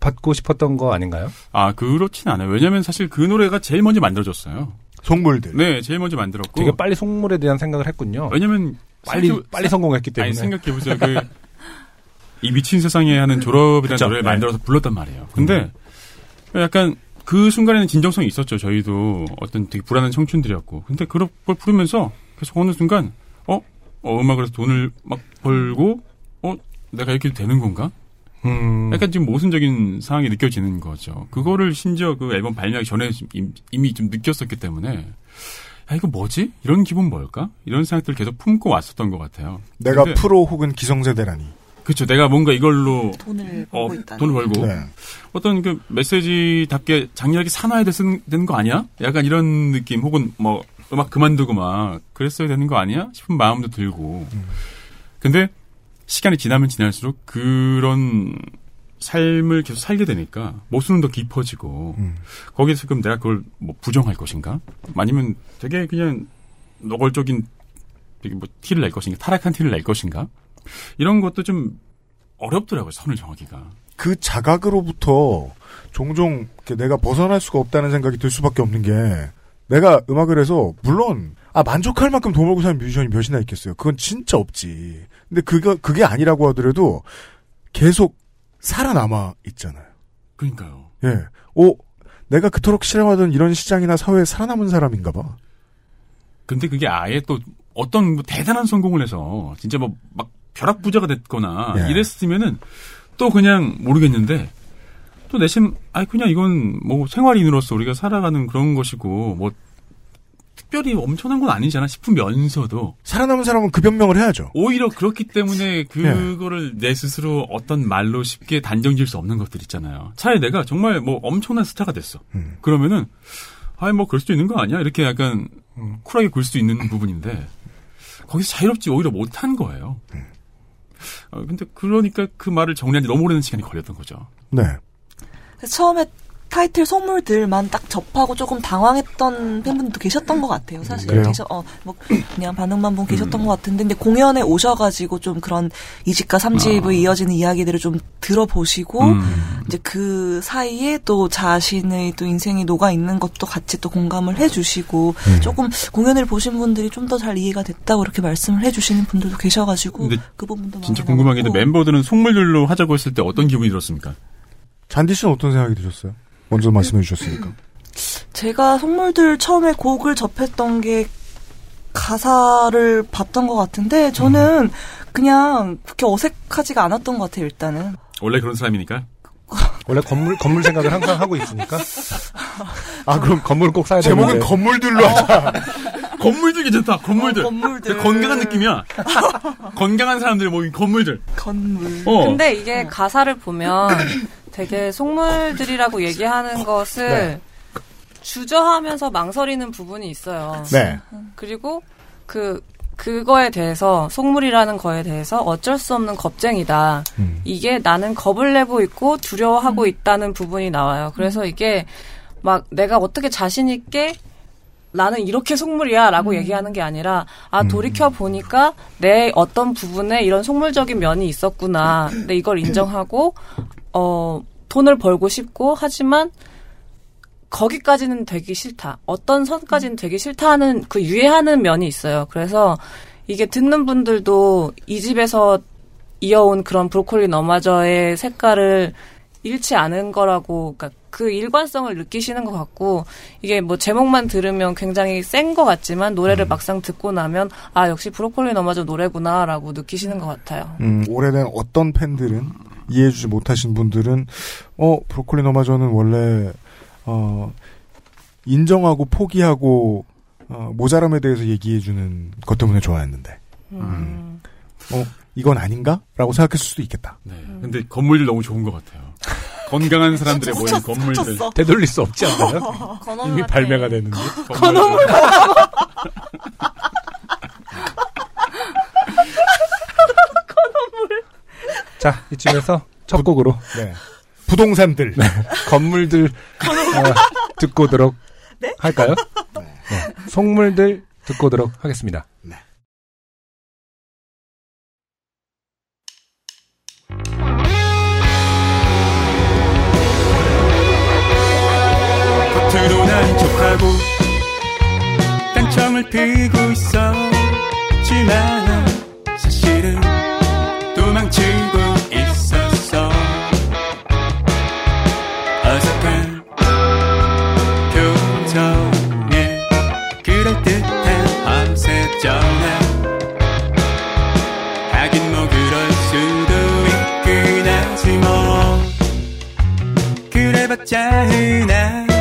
받고 싶었던 거 아닌가요? 아 그렇진 않아요. 왜냐면 사실 그 노래가 제일 먼저 만들어졌어요. 속물들. 네, 제일 먼저 만들었고. 되게 빨리 속물에 대한 생각을 했군요. 왜냐면 빨리 생각- 빨리 성공했기 때문에. 아니 생각해 보세요. 그 이 미친 세상에 하는 졸업이라는 그쵸. 노래를 네. 음. 만들어서 불렀단 말이에요. 근데 약간 그 순간에는 진정성이 있었죠. 저희도 어떤 되게 불안한 청춘들이었고. 근데 그런 걸 부르면서 계속 어느 순간 어, 어 음악을 해서 돈을 막 벌고 어 내가 이렇게 되는 건가? 음, 약간 지금 모순적인 상황이 느껴지는 거죠. 그거를 심지어 그 앨범 발매하기 전에 임- 이미 좀 느꼈었기 때문에 야 이거 뭐지? 이런 기분 뭘까? 이런 생각들을 계속 품고 왔었던 것 같아요. 내가 근데- 프로 혹은 기성세대라니. 그렇죠. 내가 뭔가 이걸로 돈을 어, 벌고 있다. 돈을 벌고 네. 어떤 그 메시지답게 장렬하게 사놔야 되는 되는 거 아니야? 약간 이런 느낌 혹은 뭐 음악 그만두고 막 그랬어야 되는 거 아니야? 싶은 마음도 들고. 근데 시간이 지나면 지날수록 그런 삶을 계속 살게 되니까 모순은 더 깊어지고 음. 거기서 그럼 내가 그걸 뭐 부정할 것인가? 아니면 되게 그냥 노골적인 되게 뭐 티를 낼 것인가? 타락한 티를 낼 것인가? 이런 것도 좀 어렵더라고요. 선을 정하기가. 그 자각으로부터 종종 내가 벗어날 수가 없다는 생각이 들 수밖에 없는 게 내가 음악을 해서 물론 아 만족할 만큼 돈 벌고 사는 뮤지션이 몇이나 있겠어요. 그건 진짜 없지. 근데 그거 그게 아니라고 하더라도 계속 살아남아 있잖아요. 그러니까요. 예. 오 내가 그토록 싫어하던 이런 시장이나 사회에 살아남은 사람인가 봐. 근데 그게 아예 또 어떤 뭐 대단한 성공을 해서 진짜 뭐 막 벼락부자가 됐거나 예. 이랬으면은 또 그냥 모르겠는데 또 내심 아 그냥 이건 뭐 생활인으로서 우리가 살아가는 그런 것이고 뭐 특별히 엄청난 건 아니잖아 싶으면서도 살아남은 사람은 그 변명을 해야죠. 오히려 그렇기 때문에 그거를 내 스스로 어떤 말로 쉽게 단정 지을 수 없는 것들 있잖아요. 차라리 내가 정말 뭐 엄청난 스타가 됐어. 음. 그러면은 아이 뭐 그럴 수도 있는 거 아니야? 이렇게 약간 쿨하게 굴 수 있는 부분인데 거기서 자유롭지 오히려 못한 거예요. 어, 근데 그러니까 그 말을 정리하는 데 너무 오랜 시간이 걸렸던 거죠. 네. 그래서 처음에 타이틀 선물들만 딱 접하고 조금 당황했던 팬분들도 계셨던 것 같아요. 사실 그래요? 계셔 어뭐 그냥 반응만 보면 계셨던 것 같은데 근데 공연에 오셔가지고 좀 그런 2집과 3집의 이어지는 이야기들을 좀 들어보시고 음. 이제 그 사이에 또 자신의 또 인생이 녹아 있는 것도 같이 또 공감을 해주시고 음. 조금 공연을 보신 분들이 좀 더 잘 이해가 됐다고 이렇게 말씀을 해주시는 분들도 계셔가지고 그 부분도 진짜 궁금한 게. 멤버들은 속물들로 하자고 했을 때 어떤 기분이 들었습니까? 잔디 씨는 어떤 생각이 드셨어요? 먼저 말씀해 주셨으니까. 제가 속물들 처음에 곡을 접했던 게 가사를 봤던 것 같은데 저는 그냥 그렇게 어색하지가 않았던 것 같아요 일단은 원래 그런 사람이니까. 원래 건물 건물 생각을 항상 하고 있으니까. 아 그럼 건물을 꼭 사야 되는데. 제목은 건물들로 하자. 건물들 괜찮다. 건물들. 어, 건물들 건강한 느낌이야. 건강한 사람들 모인 건물들. 건물 어. 근데 이게 가사를 보면 되게 속물들이라고 얘기하는 것을 네. 주저하면서 망설이는 부분이 있어요. 네. 그리고 그 그거에 대해서 속물이라는 거에 대해서 어쩔 수 없는 겁쟁이다. 음. 이게 나는 겁을 내고 있고 두려워하고 있다는 부분이 나와요. 그래서 이게 막 내가 어떻게 자신 있게 나는 이렇게 속물이야라고 얘기하는 게 아니라 아 돌이켜 보니까 내 어떤 부분에 이런 속물적인 면이 있었구나. 근데 이걸 인정하고 어 돈을 벌고 싶고 하지만 거기까지는 되기 싫다. 어떤 선까지는 되기 싫다 하는 그 유예하는 면이 있어요. 그래서 이게 듣는 분들도 이 집에서 이어온 그런 브로콜리 너마저의 색깔을 잃지 않은 거라고, 그러니까 그 일관성을 느끼시는 것 같고, 이게 뭐 제목만 들으면 굉장히 센 것 같지만, 노래를 막상 듣고 나면, 아, 역시 브로콜리 너마저 노래구나라고 느끼시는 것 같아요. 음, 오래된 어떤 팬들은 이해해주지 못하신 분들은 어 브로콜리 너마저는 원래 어 인정하고 포기하고 어, 모자람에 대해서 얘기해주는 것 때문에 좋아했는데 음. 어 이건 아닌가?라고 생각했을 수도 있겠다. 네. 근데 건물들 너무 좋은 것 같아요. 건강한 사람들의 모인 훔쳤어, 건물들. 훔쳤어. 되돌릴 수 없지 않나요? 이미. 발매가 됐는데. 건물. 자, 이쯤에서 첫 곡으로 네. 부동산들. 건물들 어, 듣고 오도록 할까요? 네. 속물들 듣고 오도록 하겠습니다. 겉으로 난 족하고 딴청을 피고 자 흔하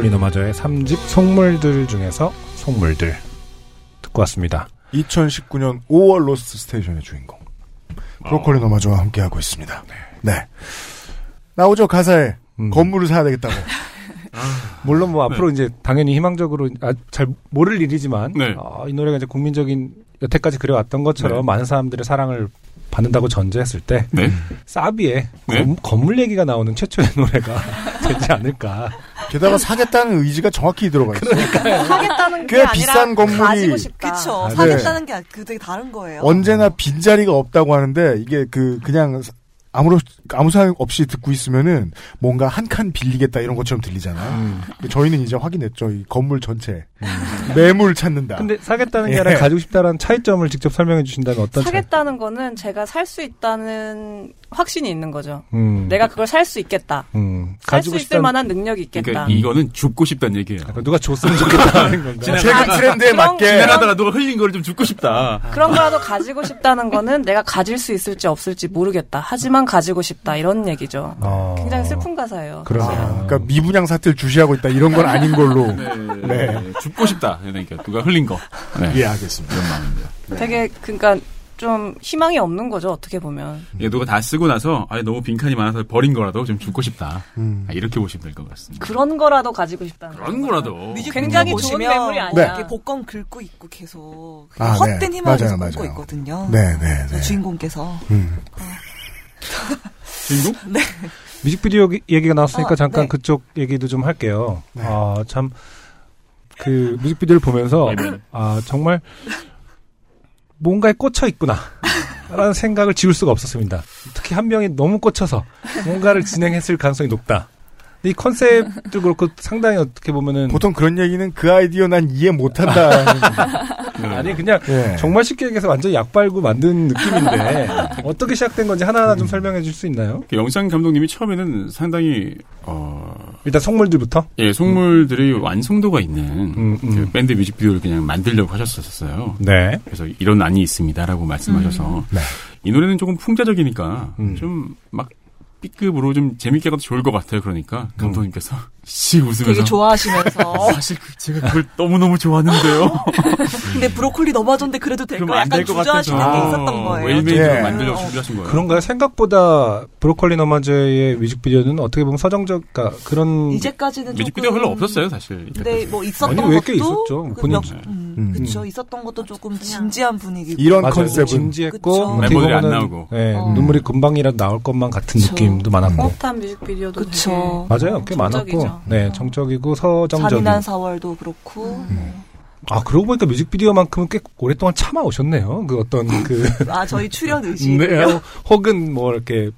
브로콜리 너마저의 3집 속물들 중에서 속물들 듣고 왔습니다. 2019년 5월 로스트 스테이션의 주인공. 브로콜리 너마저와 함께하고 있습니다. 네. 나오죠, 가사에. 음. 건물을 사야 되겠다고. 물론 뭐 앞으로 이제 당연히 희망적으로 아, 잘 모를 일이지만 네. 어, 이 노래가 이제 국민적인 여태까지 그려왔던 것처럼 네. 많은 사람들의 사랑을 받는다고 전제했을 때 네. 사비에 네. 건, 건물 얘기가 나오는 최초의 노래가 되지 않을까. 게다가 사겠다는 의지가 정확히 들어가 있어요. 하겠다는 게꽤 아니라 비싼 건물이- 가지고 싶다. 그쵸. 아, 네. 사겠다는 게그 되게 다른 거예요. 언제나 빈자리가 없다고 하는데 이게 그 그냥 아무런 아무 생각 없이 듣고 있으면은 뭔가 한 칸 빌리겠다 이런 것처럼 들리잖아요. 음. 저희는 이제 확인했죠. 이 건물 전체 매물 찾는다. 근데 사겠다는 게 예. 아니라 가지고 싶다라는 차이점을 직접 설명해 주신다면 어떤 차이? 사겠다는 거는 제가 살 수 있다는 확신이 있는 거죠. 음. 내가 그걸 살 수 있겠다. 음. 살수 가지고 있을 싶다는 만한 능력이 있겠다. 그러니까 이거는 죽고 싶다는 얘기예요. 약간 누가 줬으면 좋겠다는 건가? 최근 트렌드에 그런- 맞게 지나가다가 누가 흘린 거를 좀 죽고 싶다. 그런 거라도 가지고 싶다는 거는 내가 가질 수 있을지 없을지 모르겠다. 하지만 그것만 가지고 싶다 이런 얘기죠. 어. 굉장히 슬픈 가사예요. 그러네요. 아, 그러니까 미분양 사태를 주시하고 있다 이런 건 아닌 걸로. 네. 죽고 싶다. 그러니까 누가 흘린 거. 네. 이해하겠습니다. 이런 마음입니다. 되게 그러니까 좀 희망이 없는 거죠 어떻게 보면. 이게 누가 다 쓰고 나서 아 너무 빈칸이 많아서 버린 거라도 좀 죽고 싶다. 음. 아, 이렇게 보시면 될 것 같습니다. 그런 거라도 가지고 싶다는 그런 거라도 굉장히 좋은 매물이 아니야. 네. 이렇게 복권 긁고 있고 계속 아, 헛된 네. 희망을 맞아요, 계속 고 맞아요. 있거든요. 네, 네, 저 네. 주인공께서 음. 주인공? 뮤직비디오 기- 얘기가 나왔으니까 아, 잠깐 네. 그쪽 얘기도 좀 할게요. 네. 아, 참, 그 뮤직비디오를 보면서, 네, 네. 아, 정말 뭔가에 꽂혀 있구나. 라는 생각을 지울 수가 없었습니다. 특히 한 명이 너무 꽂혀서 뭔가를 진행했을 가능성이 높다. 근데 이 컨셉도 그렇고 상당히 어떻게 보면은 보통 그런 얘기는 그 아이디어 난 이해 못한다. 아니 그냥 예. 정말 쉽게 얘기해서 완전 약 빨고 만든 느낌인데 어떻게 시작된 건지 하나하나 좀 설명해 줄 수 있나요? 그 영상 감독님이 처음에는 상당히 어, 일단 속물들부터 예, 속물들이 완성도가 있는 음, 음. 그 밴드 뮤직비디오를 그냥 만들려고 하셨었어요. 네. 그래서 이런 안이 있습니다라고 말씀하셔서 네. 이 노래는 조금 풍자적이니까 음. 좀 막 B급으로 좀 재밌게 가도 좋을 것 같아요. 그러니까 감독님께서 씩 웃으면서 되게 좋아하시면서 사실 그- 제가 그걸 너무 너무 좋아하는데요. 근데 브로콜리 너마저인데 그래도 될까 안 약간 주저하시는 같아서 게 있었던 거예요. well-made로 예. 만들려고 어. 준비하신 거예요. 그런가요? 생각보다 브로콜리 너마저의 뮤직비디오는 어떻게 보면 서정적, 그러니까 그런 이제까지는 뮤직비디오 별로 없었어요, 사실. 근데 뭐 있었던 아니, 왜 것도 꽤 있었죠. 그 본인- 몇- 음, 음. 그쵸 있었던 것도 조금 진지한 분위기고 이런 맞아요. 컨셉은 진지했고 멤버들이 안 나오고. 예, 어. 눈물이 금방이라도 나올 것만 같은 그쵸. 느낌도 많았고 호흡한 뮤직비디오도 그쵸. 맞아요 꽤 많았고. 네 정적이고 서정적인 잔인한 4월도 그렇고 아 그러고 보니까 뮤직비디오만큼은 꽤 오랫동안 참아 오셨네요 그 어떤 그 아 저희 출연 의지 네, 어, 혹은 뭐 이렇게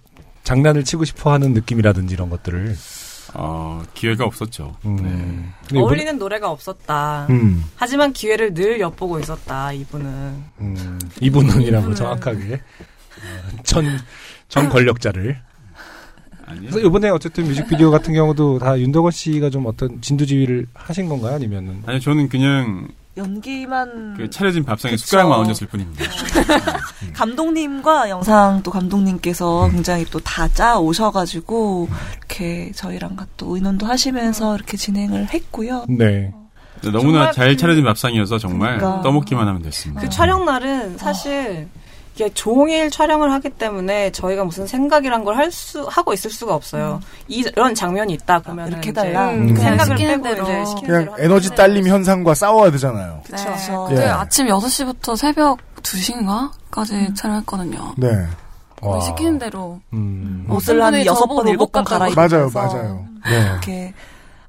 장난을 치고 싶어하는 느낌이라든지 이런 것들을 어, 기회가 없었죠. 음. 네. 어울리는 노래가 없다. 음. 하지만 기회를 늘 엿보고 있었다. 이분은. 음, 이분은이라고 정확하게 어, 전, 전 권력자를 아니요. 그래서 이번에 어쨌든 뮤직비디오 같은 경우도 다 윤덕원 씨가 좀 어떤 진두지휘를 하신 건가요? 아니면은 아니 저는 그냥 연기만 그 차려진 밥상에 그쵸. 숟가락만 얹었을 뿐입니다. 감독님과 영상 또 감독님께서 굉장히 또 다 짜 오셔가지고 이렇게 저희랑 또 의논도 하시면서 이렇게 진행을 했고요. 네. 너무나 잘 그- 차려진 밥상이어서 정말 그러니까. 떠먹기만 하면 됐습니다. 그 촬영 날은 사실 이게 종일 촬영을 하기 때문에 저희가 무슨 생각이란 걸 할 수 하고 있을 수가 없어요. 이- 이런 장면이 있다 그러면 이렇게 해달라? 그 음. 생각을 시키는 빼고 대로. 이제 시키는 그냥 에너지. 딸림 현상과 싸워야 되잖아요. 그쵸. 그쵸. 예. 그 아침 6시부터 새벽 2시인가까지 촬영했거든요. 네. 와. 시키는 대로. 음. 옷을 한 분들이 여섯 저보고 번 일곱 번 같다고 맞아요, 맞아요. 네. 이렇게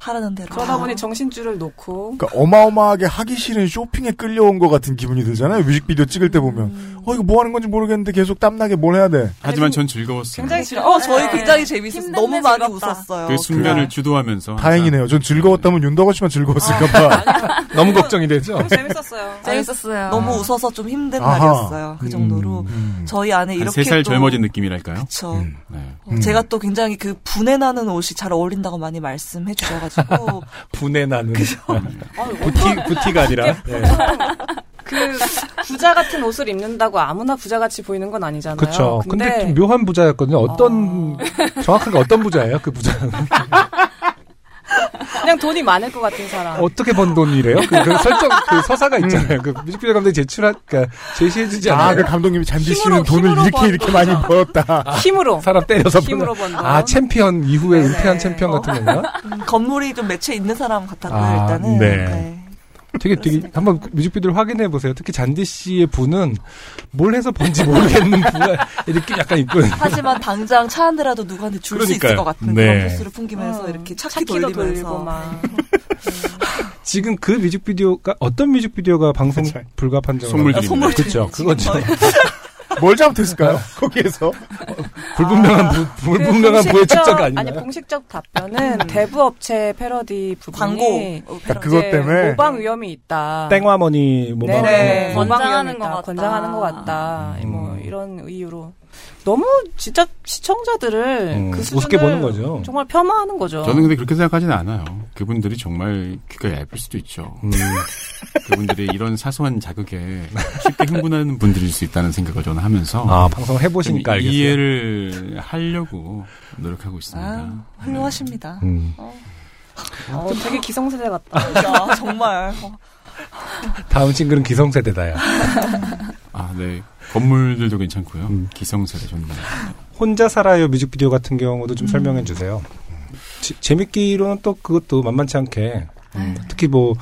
하라는 대로 그러다 보니 정신줄을 놓고 그러니까 어마어마하게 하기 싫은 쇼핑에 끌려온 것 같은 기분이 들잖아요. 뮤직비디오 찍을 때 보면. 어, 이거 뭐 하는 건지 모르겠는데 계속 땀나게 뭘 해야 돼. 하지만 전 즐거웠어요. 굉장히 싫어. 어, 저희 네. 굉장히 재밌었어요. 너무 많이 즐겁다. 웃었어요. 그 순간을 그날. 주도하면서 다행이네요. 전 즐거웠다면 윤덕원 씨만 즐거웠을까봐. 너무 걱정이 되죠. 너무 재밌었어요. 재밌었어요. 너무 웃어서 좀 힘든 아하. 날이었어요. 그 정도로 음. 저희 안에 이렇게 한 3살 또- 젊어진 느낌이랄까요? 그쵸. 음. 네. 어, 제가 또 굉장히 그 분해 나는 옷이 잘 어울린다고 많이 말씀해 주셔가지고 분해 나는 아, 부티 부티가 아니라 예. 그 부자 같은 옷을 입는다고 아무나 부자 같이 보이는 건 아니잖아요. 그렇죠. 근데, 근데, 좀 묘한 부자였거든요. 어떤 정확하게 어떤 부자예요? 그 부자는 그냥 돈이 많을 것 같은 사람. 어떻게 번 돈이래요? 그, 그 설정 그 서사가 있잖아요. 그 뮤직비디오 감독이 제출한 그러니까 제시해주지 아, 않아요? 그 감독님이 잔디 씨는 힘으로, 돈을 힘으로 이렇게 번 이렇게 돈. 많이 벌었다. 힘으로. 사람 때려서 힘으로 번번 돈. 아 챔피언 이후에 네네. 은퇴한 챔피언 같은 건가? 음, 건물이 좀 매체 있는 사람 같았고요. 아, 일단은 네. 되게 되게 한번 그 뮤직비디오를 확인해 보세요. 특히 잔디 씨의 부분은 뭘 해서 본지 모르겠는 부가 느낌 약간 있거든요. 하지만 당장 차 한 대라도 누구한테 줄 수 있을. 것 같은 네. 그런 포스를 풍기면서 음, 이렇게 차키 돌리면서 돌리고 막. 지금 그 뮤직비디오가 어떤 뮤직비디오가 방송 그쵸. 불가 판정 속물들입니다. 그렇죠. 그거죠. 뭘 잘못했을까요? 거기에서. 불분명한 부, 불분명한 부의 축적 아니 아닌가요? 공식적 답변은 대부 업체 패러디 부분이 광고 어, 그러니까 그것 때문에 모방 위험이 있다. 땡화머니 뭐 네네. 뭐 모방 권장하는 위험이 것. 같다. 권장하는 것 같다. 음. 뭐 이런 이유로 너무 진짜 시청자들을 음, 그 수준을 우습게 보는 거죠. 정말 폄하하는 거죠. 저는 근데 그렇게 생각하지는 않아요. 그분들이 정말 귀가 얇을 수도 있죠. 음, 그분들이 이런 사소한 자극에 쉽게 흥분하는 분들일 수 있다는 생각을 저는 하면서 아, 방송 해보시니까 좀 알겠어요. 이해를 하려고 노력하고 있습니다. 아, 훌륭하십니다. 음. 어, 되게 기성세대 같다. 야, 정말. 어, 다음 싱글은 기성세대다야. 아, 네. 건물들도 괜찮고요. 음. 기성세대 좋네요. 혼자 살아요 뮤직비디오 같은 경우도 좀 설명해 주세요. 지- 재밌기로는 또 그것도 만만치 않게 음, 특히 뭐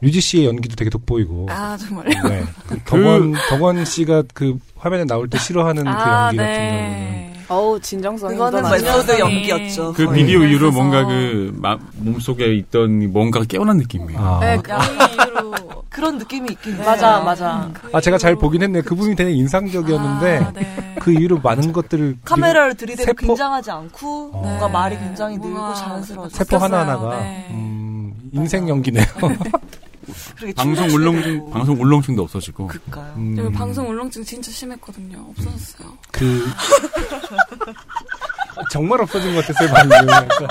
류지 씨의 연기도 되게 돋보이고. 아, 정말요? 네. 그 덕원 덕원 씨가 그 화면에 나올 때 싫어하는 그 아, 연기 같은 네. 어우 진정성이 그거는. 멜로드 연기였죠. 그 거의. 비디오 이후로 그래서- 뭔가 그 마- 몸속에 있던 뭔가가 깨어난 느낌이에요. 아, 네, 그 이후로. 그런 느낌이 있긴 해요. 맞아 맞아. 그 아, 제가 잘 이후로- 보긴 했네. 그 부분이 되게 인상적이었는데 아, 네. 그 이후로 많은 것들을 카메라를 들이대고 세포- 굉장하지 않고 어. 뭔가 네. 말이 굉장히 늘고 뭔가 자연스러워져. 세포. 하나 하나가 네. 음, 인생 연기네요. 그렇게 방송 울렁증, 방송 울렁증도 없어지고. 그까요. 음, 저 방송 울렁증 진짜 심했거든요. 없어졌어요. 그 정말 없어진 것 같았어요 방금. 약간,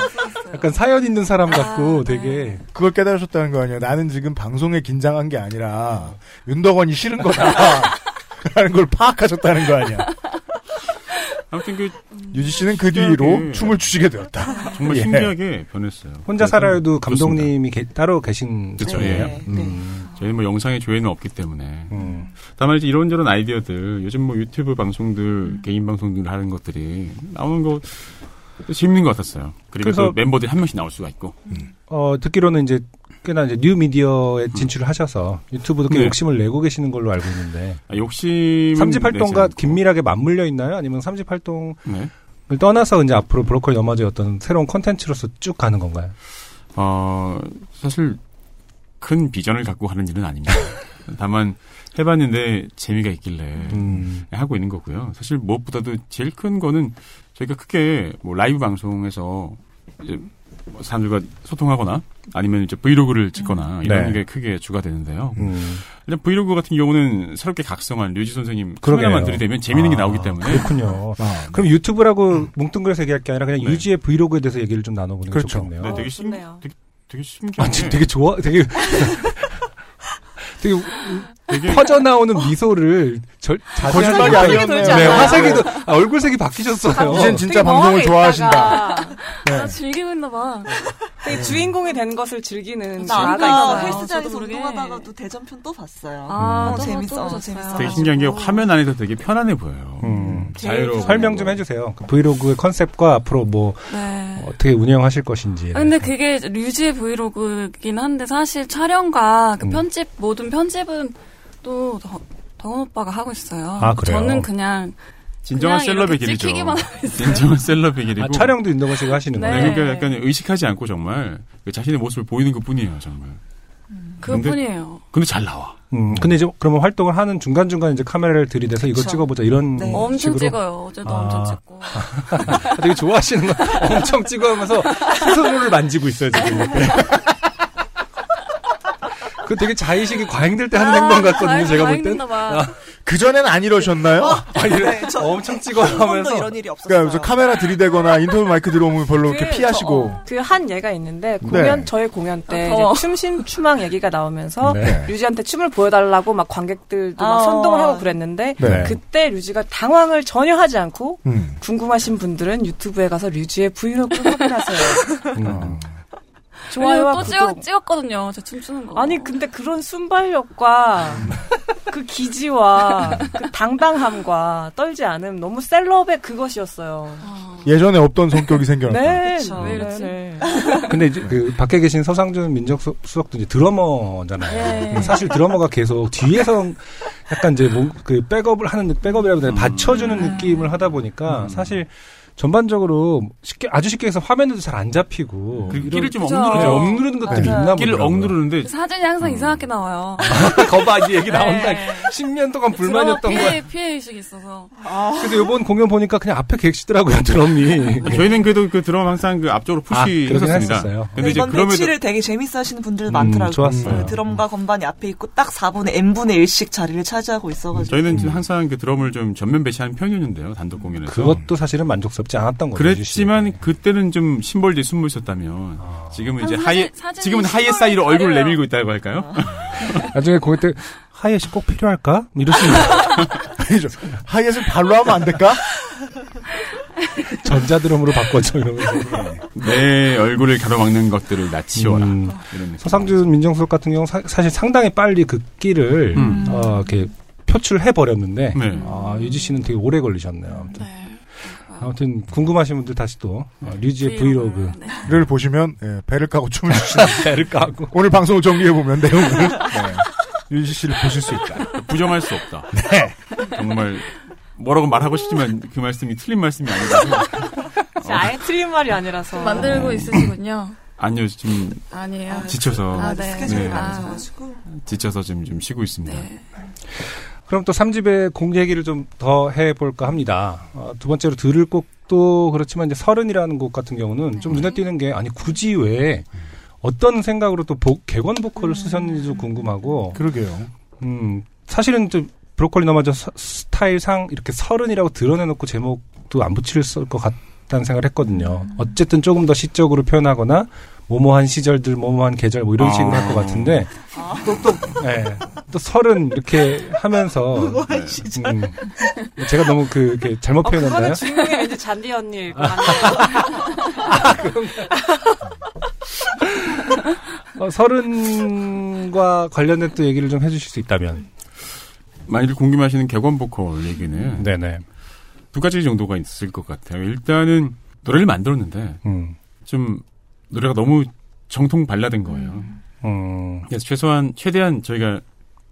약간 사연 있는 사람 같고 아, 네. 되게 그걸 깨달으셨다는 거 아니에요. 나는 지금 방송에 긴장한 게 아니라 윤덕원이 싫은 거다. 라는 걸 파악하셨다는 거 아니야. 아무튼 그 유지 씨는 그 뒤로. 춤을 추시게 되었다. 정말 예. 신기하게 변했어요. 혼자 살아요도 좋습니다. 감독님이 게- 따로 계신 그쵸, 분이에요. 네, 음, 저희는 뭐 영상에 조회는 없기 때문에. 음. 다만 이제 이런저런 아이디어들, 요즘 뭐 유튜브 방송들, 개인 방송들 하는 것들이 나오는 거 재밌는 것 같았어요. 그리고 그래서- 또 멤버들이 한 명씩 나올 수가 있고. 어, 듣기로는 이제 꽤나 이제 뉴 미디어에 진출을 하셔서 유튜브도 꽤 네. 욕심을 내고 계시는 걸로 알고 있는데 아, 욕심은 삼집 활동과. 긴밀하게 맞물려 있나요? 아니면 삼집 활동을 네. 떠나서 이제 앞으로 브로콜리 너마저 어떤 새로운 컨텐츠로서 쭉 가는 건가요? 어, 사실 큰 비전을 갖고 하는 일은 아닙니다. 다만 해봤는데 재미가 있길래 음, 하고 있는 거고요. 사실 무엇보다도 제일 큰 거는 저희가 크게 뭐 라이브 방송에서 이제 뭐 사람들과 소통하거나 아니면 이제 브이로그를 찍거나 이런 네. 게 크게 주가 되는데요. 음. 일단 브이로그 같은 경우는 새롭게 각성한 류지 선생님 그러게요. 카메라만 들이대면 재밌는 게 아, 나오기 때문에 그렇군요. 아, 그럼 유튜브라고 뭉뚱그려서 얘기할 게 아니라 그냥 네. 유지의 브이로그에 대해서 얘기를 좀 나눠보는 게 그렇죠. 좋겠네요. 네, 어, 되게 신- 좋네요. 되게, 되게 신기한 아, 게 지금 되게 좋아, 되게 되게 되게 퍼져 나오는 미소를 절, 거짓말이 아니었네요. 네, 화색이 도 아, 얼굴색이 바뀌셨어요. 이젠 진짜 방송을 좋아하신다. 네. 아, 즐기고 있나 봐. 되게 주인공이 된 것을 즐기는 아까. 헬스장에서 모르게. 운동하다가도 대전편 또 봤어요. 아, 어, 또 재밌어, 또 어. 재밌어. 되게 신기한 게 화면 안에서 되게 편안해 보여요. 음. 자유로워. 설명 좀 해주세요. 그 브이로그의 컨셉과 앞으로 뭐 네. 어떻게 운영하실 것인지. 아, 근데 그게 류지의 브이로그긴 한데 사실 촬영과 그 음. 편집 모든 편집은 또 더, 덕원 오빠가 하고 있어요. 아, 그래요? 저는 그냥 진정한 셀럽의 길이죠. 진정한 셀럽의 길이고. 아, 촬영도 윤동건 씨가 하시는 네. 거예요? 네, 그러니까 약간 의식하지 않고 정말 그 자신의 모습을 보이는 것 뿐이에요, 정말. 그뿐이에요. 근데 잘 나와. 음, 근데 이제 그러면 활동을 하는 중간중간 이제 카메라를 들이대서 이거 그쵸. 찍어보자 이런 네. 엄청 식으로 찍어요. 어제도 아. 엄청 찍고. 아, 되게 좋아하시는 거 엄청 찍어 하면서 스스로를 만지고 있어요 지금. 그 되게 자의식이 과잉될 때 하는 행동 같거든요 제가 볼 땐. 다행이나 봐. 그전엔 안 이러셨나요? 아니, 네, 저 엄청 한 번도 찍어하면서 이런 일이 없었어요. 그러니까 카메라 들이대거나 인터뷰 마이크 들어오면 별로 이렇게 그, 피하시고. 그 한 예가 있는데 공연 네. 저희 공연 때 아, 더워. 이제 춤신 추망 얘기가 나오면서 네. 류지한테 춤을 보여달라고 막 관객들도 막 아. 선동을 하고 그랬는데 네. 그때 류지가 당황을 전혀 하지 않고 음. 궁금하신 분들은 유튜브에 가서 류지의 브이로그 확인하세요. 음. 좋아요와 또 구독. 찍었, 찍었 거든요. 저 춤추는 거. 아니 근데 그런 순발력과 그 기지와 그 당당함과 떨지 않음 너무 셀럽의 그것이었어요. 아, 예전에 없던 성격이 생겨났다. 네, 그쵸. 왜 이러지? 네. 근데 이제 그 밖에 계신 서상준 민정수석도 이제 드러머잖아요. 네. 사실 드러머가 계속 뒤에서 약간 이제 뭐 그 백업을 하는 해야 되나 받쳐주는 느낌을 하다 보니까 사실 전반적으로 쉽게 아주 쉽게 해서 화면에도 잘 안 잡히고 그 이런- 끼를 좀 그죠. 네, 억누르죠. 억누르는 것들이 맞아요. 있나 끼를 보더라고요. 억누르는데 사진이 항상 이상하게 나와요. 거봐 이제 얘기 나온다. 네. 10년 동안 불만이었던 거야. 피해, 피해 의식이 있어서. 그래서 이번 공연 보니까 그냥 앞에 계시더라고요 드럼이. 저희는 그래도 그 드럼 항상 그 앞쪽으로 아, 그러긴 푸시했었습니다. 했었어요. 근데 이제 이번 그럼에도 배치를 되게 재밌어하시는 분들 음, 많더라고요. 좋았어요. 네, 드럼과 건반이 앞에 있고 딱 4분의 n분의 1씩 자리를 차지하고 있어가지고. 저희는 지금 항상 그 드럼을 좀 전면 배치하는 편이었는데요. 단독 공연에서. 그것도 사실은 만족스럽 지 않았던 거죠. 그랬지만 씨. 그때는 좀 심벌디 숨을 쉬었다면 아. 지금은 이제 한 하이에 사진- 사진이 지금은 하이에 사이로 얼굴을. 내밀고 있다고 할까요? 나중에 공연 때 하이햇이 꼭 필요할까? 이러시면. 하이햇을 발로 하면 안 될까? 전자드럼으로 바꿔줘 이러면서. 내 얼굴을 가로막는 것들을 다 치워라. 음. 서상준 민정수석 같은 경우 사, 실 상당히 빨리 그 끼를 음. 어, 이렇게 표출해 버렸는데 네. 아, 유지 씨는 되게 오래 걸리셨네요. 아무튼, 네. 아무튼 궁금하신 분들 다시 또 어, 류지의 브이로그 네. 를 보시면 예, 배를 까고 춤을 추시는 배를 까고 오늘 방송을 정리해 보면 내용을 네, 유지 씨를 보실 수 있다. 부정할 수 없다. 네. 정말 뭐라고 말하고 싶지만 그 말씀이 틀린 말씀이 아니라서 아예 틀린 말이 아니라서. 만들고 있으시군요. 아니요 지금 아니에요. 지쳐서 아, 네. 스케줄이 네. 많아가지고. 지쳐서 지금 좀 쉬고 있습니다. 네. 그럼 또 3집의 공 얘기를 좀 더 해볼까 합니다. 어, 두 번째로 들을 곡도 그렇지만 이제 서른이라는 곡 같은 경우는 좀 눈에 띄는 게 아니 굳이 왜 어떤 생각으로 또 복- 객원 보컬을 쓰셨는지도 궁금하고 그러게요. 음, 사실은 좀 브로콜리 너마저 서- 스타일상 이렇게 서른이라고 드러내놓고 제목도 안 붙일 것 같다는 생각을 했거든요. 어쨌든 조금 더 시적으로 표현하거나 모모한 시절들, 모모한 계절 뭐 이런 아. 식으로 할것 같은데 또 또, 예, 또 서른 이렇게 하면서 모모한 시절. 음, 제가 너무 그 이렇게 잘못 어, 표현했나요? 그거는 주인공이 왠지 잔디 언니일 것 같네요. 어, 서른과 관련된 또 얘기를 좀 해주실 수 있다면. 만일 궁금하시는 객원 보컬 얘기는 네네. 두 가지 정도가 있을 것 같아요. 일단은 노래를 만들었는데 음, 좀 노래가 너무 정통 발라든 거예요. 음, 그래서 최소한 최대한 저희가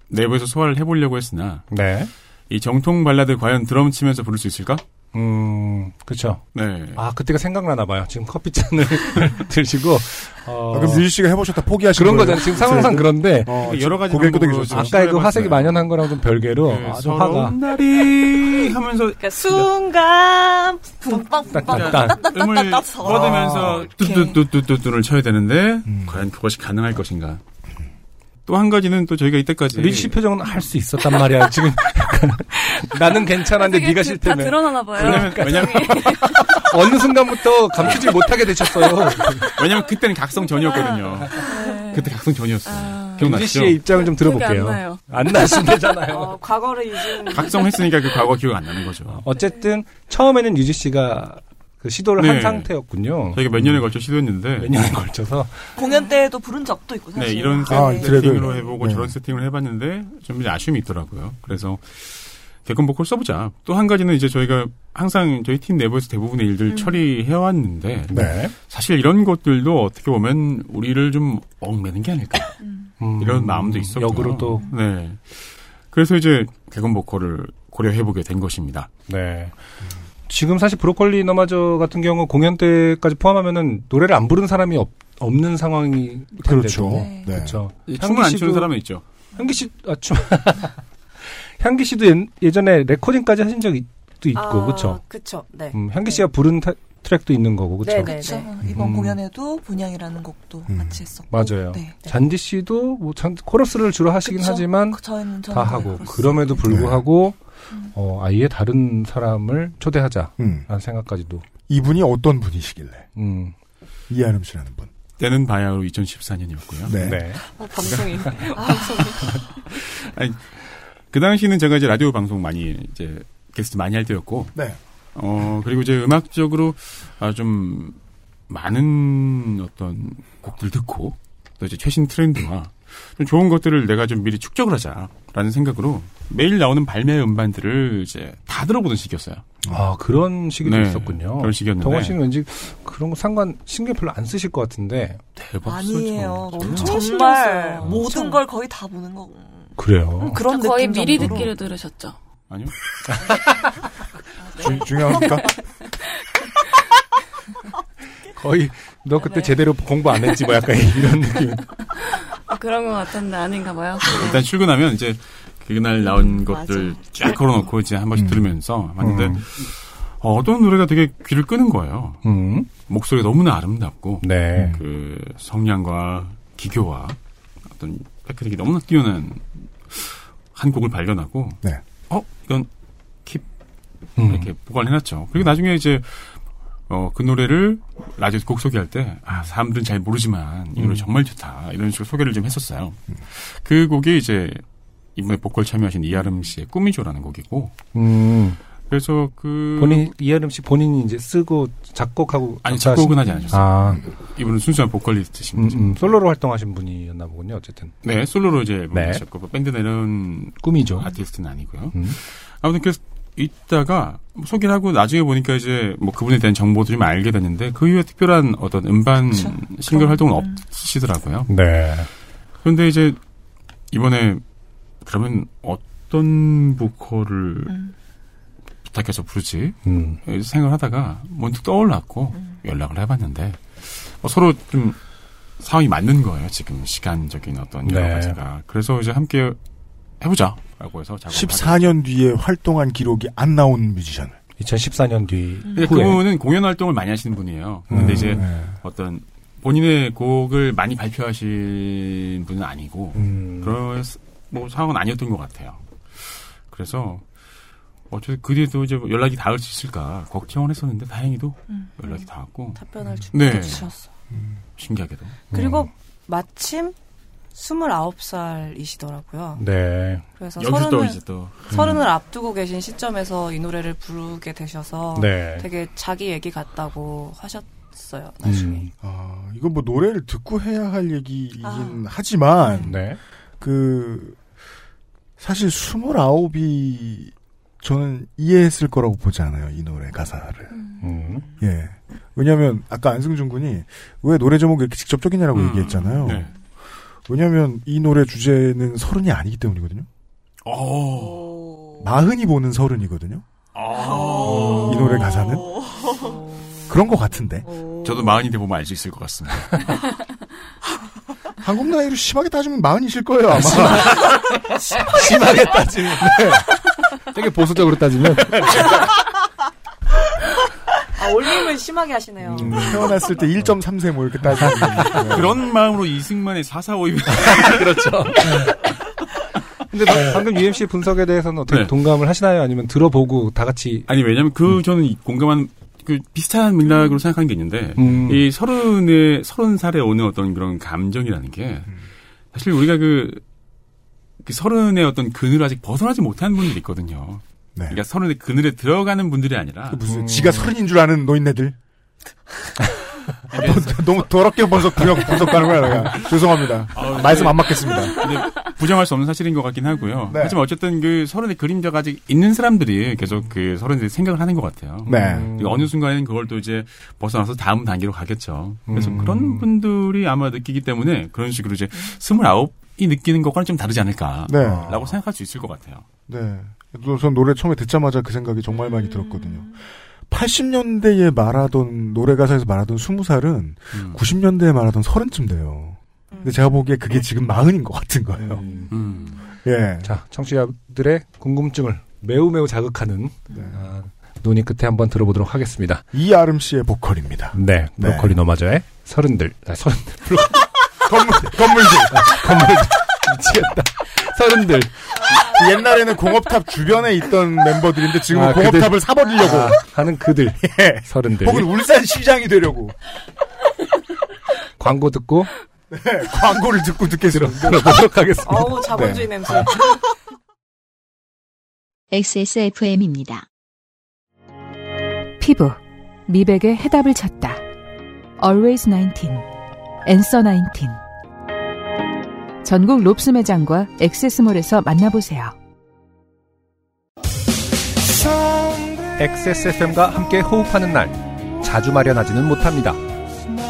내부에서 소화를 해보려고 했으나 네. 이 정통 발라드 과연 드럼 치면서 부를 수 있을까? 음, 그쵸. 네. 아, 그때가 생각나나 봐요. 지금 커피잔을 드시고, 어, 아, 그럼 유지 씨가 해보셨다 포기하신 그런? 거잖아요. 지금 상황상 그런데, 어, 여러 가지 방법으로 끄덕이셨어요. 좀 아까 그 화색이. 만연한 거랑 좀 별개로, 네, 아, 좀 화가. 날이 하면서 그러니까 순간 딴딴딴. 음을 따따따따 뻗으면서 이렇게. 뚜뚜뚜뚜뚜를 쳐야 되는데 음. 과연 그것이 가능할 것인가? 또 한 가지는 또 저희가 이때까지 리지 씨 표정은 할 수 있었단 말이야. 지금 약간 나는 괜찮았는데 네가 다 싫다며. 드러나나 봐요. 왜냐면 왜냐면 어느 순간부터 감추지 못하게 되셨어요. 왜냐면 그때는 각성 전이었거든요. 네. 그때 각성 전이었어. 아, 기억나시죠? 씨의 입장을 좀 기억이 안 들어볼게요. 나요. 안 나신대잖아요. 어, 과거를 잊은 각성했으니까 그 과거 기억 안 나는 거죠. 어쨌든 처음에는 유지 씨가 그 시도를 한 네. 상태였군요. 저희가 몇 년에 걸쳐 시도했는데 몇 년에 걸쳐서 공연 때도 부른 적도 있고 네, 사실. 이런 아, 세- 드랙을. 세팅으로 해보고 네. 저런 세팅을 해봤는데 좀 이제 아쉬움이 있더라고요. 그래서 개건 보컬 써보자. 또 한 가지는 이제 저희가 항상 저희 팀 내부에서 대부분의 일들 처리해왔는데 네. 사실 이런 것들도 어떻게 보면 우리를 좀 얽매는 게 아닐까 음, 이런 마음도 있었고요. 역으로 또 네. 그래서 이제 개건 보컬을 고려해보게 된 것입니다. 네. 지금 사실 브로콜리 너마저 같은 경우 공연 때까지 포함하면은 노래를 안 부른 사람이 없, 없는 상황이 텐데도. 그렇죠. 네. 네. 그렇죠. 춤을 안 추는 사람은 있죠. 향기 씨, 아, 춤. 향기 씨도 예, 전에 레코딩까지 하신 적도 있고, 아, 그렇죠. 그쵸. 네. 음, 향기 씨가 부른 타- 트랙도 있는 거고, 그렇죠. 네, 네. 그렇죠. 이번 음. 공연에도 분양이라는 곡도 음. 같이 했었고. 맞아요. 네. 잔디 씨도 뭐 잔, 코러스를 주로 하시긴 그쵸? 하지만 그 저희는 다 저는 하고 그렇습니다. 그럼에도 불구하고 음. 어, 아예 다른 사람을 초대하자라는 음. 생각까지도. 이분이 어떤 분이시길래 음, 이하름 씨라는 분. 때는 바야흐로 2014년이었고요. 네. 네. 어, 방송이. 그 당시는 제가 이제 라디오 방송 많이 이제 게스트 많이 할 때였고, 네. 어 그리고 이제 음악적으로 아, 좀 많은 어떤 곡들 듣고 또 이제 최신 트렌드와 좀 좋은 것들을 내가 좀 미리 축적을 하자라는 생각으로 매일 나오는 발매 음반들을 이제 다 들어보는 시기였어요. 아 그런 시기도 네, 있었군요. 그런 시기였는데 동원 씨는 왠지 그런 거 상관 신경 별로 안 쓰실 것 같은데 대박 아니에요. 쓰죠. 엄청 정말. 모든 엄청. 걸 거의 다 보는 거. 그래요. 그런 거의 느낌 미리 정도로. 듣기를 들으셨죠. 아니요. 주, 중요합니까? 거의 너 그때 제대로 공부 안 했지 뭐 약간 이런 느낌. 그런 것 같은데 아닌가 봐요. 일단 출근하면 이제 그날 나온 것들 맞아. 쫙 걸어놓고 이제 한 번씩 음. 들으면서 하는데 음. 어, 어떤 노래가 되게 귀를 끄는 거예요. 음. 목소리가 너무나 아름답고 네. 그 성량과 기교와 어떤 테크닉이 너무나 뛰어난 한 곡을 발견하고 네. 어 이건 킵 음. 이렇게 보관해놨죠. 그리고 나중에 이제 어, 그 노래를 라디오 곡 소개할 때, 아, 사람들은 잘 모르지만, 이 노래 음. 정말 좋다. 이런 식으로 소개를 좀 했었어요. 그 곡이 이제, 이번에 보컬 참여하신 이아름 씨의 꿈이죠라는 곡이고, 음. 그래서 그. 본인 이하름 씨 본인이 이제 쓰고 작곡하고 아니, 작곡은 하지 않으셨어요. 아, 이분은 순수한 보컬리스트신 음, 거죠. 음, 솔로로 활동하신 분이었나 보군요. 어쨌든 네, 솔로로 이제 앨범 네. 내셨고, 뭐 밴드 내는 꿈이죠. 아티스트는 아니고요. 음. 아무튼 그래서 있다가 뭐 소개를 하고 나중에 보니까 이제 뭐 그분에 대한 정보도 좀 알게 됐는데 그 이후에 특별한 어떤 음반 그쵸. 싱글 그럼, 활동은 음. 없으시더라고요. 네. 그런데 이제 이번에 그러면 어떤 보컬을 음. 부탁해서 부르지 음. 생각을 하다가 문득 떠올랐고 연락을 해봤는데 뭐 서로 좀 상황이 맞는 거예요 지금 시간적인 어떤 여러 네. 가지가 그래서 이제 함께 해보자라고 해서 작업을 14년 뒤에 활동한 기록이 안 나온 뮤지션을. 2014년 뒤 근데 후에 그분은 공연 활동을 많이 하시는 분이에요. 근데 음, 이제 네. 어떤 본인의 곡을 많이 발표하신 분은 아니고 음. 그런 뭐 상황은 아니었던 것 같아요. 그래서 어쨌든 그 뒤에도 이제 연락이 닿을 수 있을까 걱정을 했었는데 다행히도 음. 연락이 닿았고 답변을 주, 네. 주셨어. 신기하게도 그리고 음. 마침 29살이시더라고요. 네. 그래서 여기서 또 서른을, 이제 또 서른을 앞두고 계신 시점에서 이 노래를 부르게 되셔서 네. 되게 자기 얘기 같다고 하셨어요. 나중에. 음. 아, 이건 뭐 노래를 듣고 해야 할 얘기이긴 아. 하지만, 네. 그, 사실 스물아홉이 저는 이해했을 거라고 보지 않아요, 이 노래 가사를. 음. 예. 왜냐면, 아까 안승준 군이 왜 노래 제목이 이렇게 직접적이냐라고 음, 얘기했잖아요. 네. 왜냐면 이 노래 주제는 서른이 아니기 때문이거든요. 오. 마흔이 보는 서른이거든요. 아. 이 노래 가사는. 그런 것 같은데. 저도 마흔이 돼 보면 알 수 있을 것 같습니다. 한국 나이로 심하게 따지면 마흔이실 거예요, 아마. 심하게 따지면 네. 되게 보수적으로 따지면 아, 올림을 심하게 하시네요. 음, 태어났을 때 1.3세 뭐 이렇게 따지면. 네. 그런 마음으로 이승만의 사사오입 그렇죠. 근데 방- 방금 UMC의 분석에 대해서는 어떻게 네. 동감을 하시나요? 아니면 들어보고 다 같이 아니 왜냐면 그 저는 이 공감한 그 비슷한 맥락으로 생각하는 게 있는데 음. 이 서른에 서른 살에 오는 어떤 그런 감정이라는 게 사실 우리가 그, 그 서른의 어떤 그늘을 아직 벗어나지 못한 분들이 있거든요. 네. 그러니까 서른의 그늘에 들어가는 분들이 아니라 무슨 지가 서른인 줄 아는 노인네들. 너무 더럽게 분석 분석 분석하는 거야 내가. 죄송합니다. 아, 말씀 네. 안 맞겠습니다. 부정할 수 없는 사실인 것 같긴 하고요. 네. 하지만 어쨌든 그 서른의 그림자가 아직 있는 사람들이 계속 그 대해 생각을 하는 것 같아요. 네. 그리고 어느 순간에는 그걸 또 이제 벗어나서 다음 단계로 가겠죠. 그래서 음. 그런 분들이 아마 느끼기 때문에 그런 식으로 이제 스물아홉 이 느끼는 것과는 좀 다르지 않을까라고 네. 생각할 수 있을 것 같아요. 네. 전 노래 처음에 듣자마자 그 생각이 정말 많이 들었거든요. 80년대에 말하던 노래 가사에서 말하던 20살은 음. 90년대에 말하던 서른쯤 돼요. 근데 제가 보기에 그게 지금 마흔인 것 같은 거예요. 음. 예. 자 청취자들의 궁금증을 매우 매우 자극하는 네. 아, 논의 끝에 한번 들어보도록 하겠습니다. 이아름 씨의 보컬입니다. 네, 네. 브로콜리 너마저의 서른들, 아, 서른들, 건물, 건물들. 건물 미치겠다. 서른들. 옛날에는 공업탑 주변에 있던 멤버들인데 지금은 아, 공업탑을 그들- 사버리려고. 아, 하는 그들, 예. 서른들. 혹은 울산 시장이 되려고. 광고 듣고 네, 광고를 듣고 듣겠습니다. 들어보도록 하겠습니다. 어우, 자본주의 네. 냄새. XSFM입니다. 피부, 미백의 해답을 찾다. Always 19, Answer 19. 전국 롭스 매장과 엑세스몰에서 만나보세요. XSFM과 함께 호흡하는 날 자주 마련하지는 못합니다.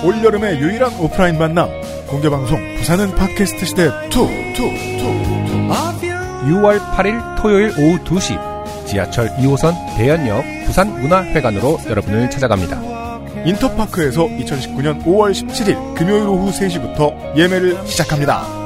올여름의 유일한 오프라인 만남 공개방송 부산은 팟캐스트 시대 2 6월 8일 토요일 오후 2시 지하철 2호선 대연역 부산문화회관으로 여러분을 찾아갑니다. 인터파크에서 2019년 5월 17일 금요일 오후 3시부터 예매를 시작합니다.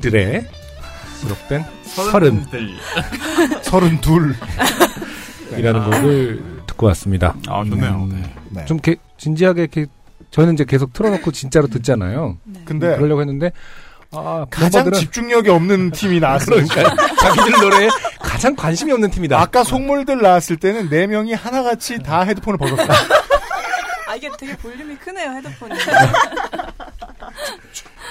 서른들의 수록된 서른 서른 둘이라는 아. 곡을 듣고 왔습니다. 아 좋네요. 음, 네. 네. 좀 게, 진지하게 이렇게 저는 이제 계속 틀어놓고 진짜로 듣잖아요. 네. 근데 음, 그러려고 했는데 아, 가장 집중력이 없는 팀이 나왔으니까 자기들 노래에 가장 관심이 없는 팀이다. 아까 속물들 나왔을 때는 네 명이 하나같이 다 헤드폰을 벗었다. 아 이게 되게 볼륨이 크네요 헤드폰이.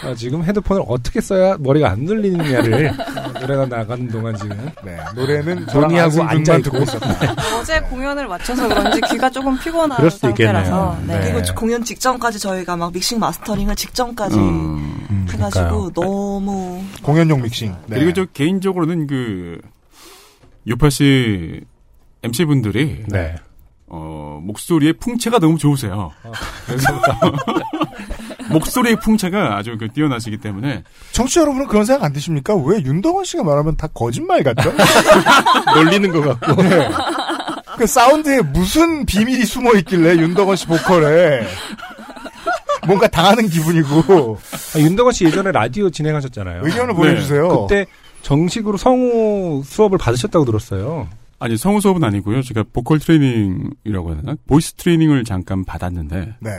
아, 지금 헤드폰을 어떻게 써야 머리가 안 눌리느냐를 어, 노래가 나가는 동안 지금 네, 노래는 논의하고 앉아 듣고 있었다. 어제 공연을 마쳐서 그런지 귀가 조금 피곤한 그럴 수도 상태라서 있겠네요. 네. 네. 그리고 공연 직전까지 저희가 막 믹싱 마스터링을 직전까지 음. 해가지고 그러니까요. 너무 공연용 믹싱. 네. 그리고 저 개인적으로는 그 요파 씨 MC 분들이 네. 어, 목소리의 풍채가 너무 좋으세요. 그래서 목소리의 풍채가 아주 그 뛰어나시기 때문에 청취자 여러분은 그런 생각 안 드십니까? 왜 윤덕원 씨가 말하면 다 거짓말 같죠? 놀리는 것 같고. 네. 그 사운드에 무슨 비밀이 숨어 있길래 윤덕원 씨 보컬에 뭔가 당하는 기분이고 아, 윤덕원 씨 예전에 라디오 진행하셨잖아요. 의견을 네. 보내주세요. 그때 정식으로 성우 수업을 받으셨다고 들었어요. 아니 성우 수업은 아니고요. 제가 보컬 트레이닝이라고 해야 되나? voice 트레이닝을 잠깐 받았는데 네.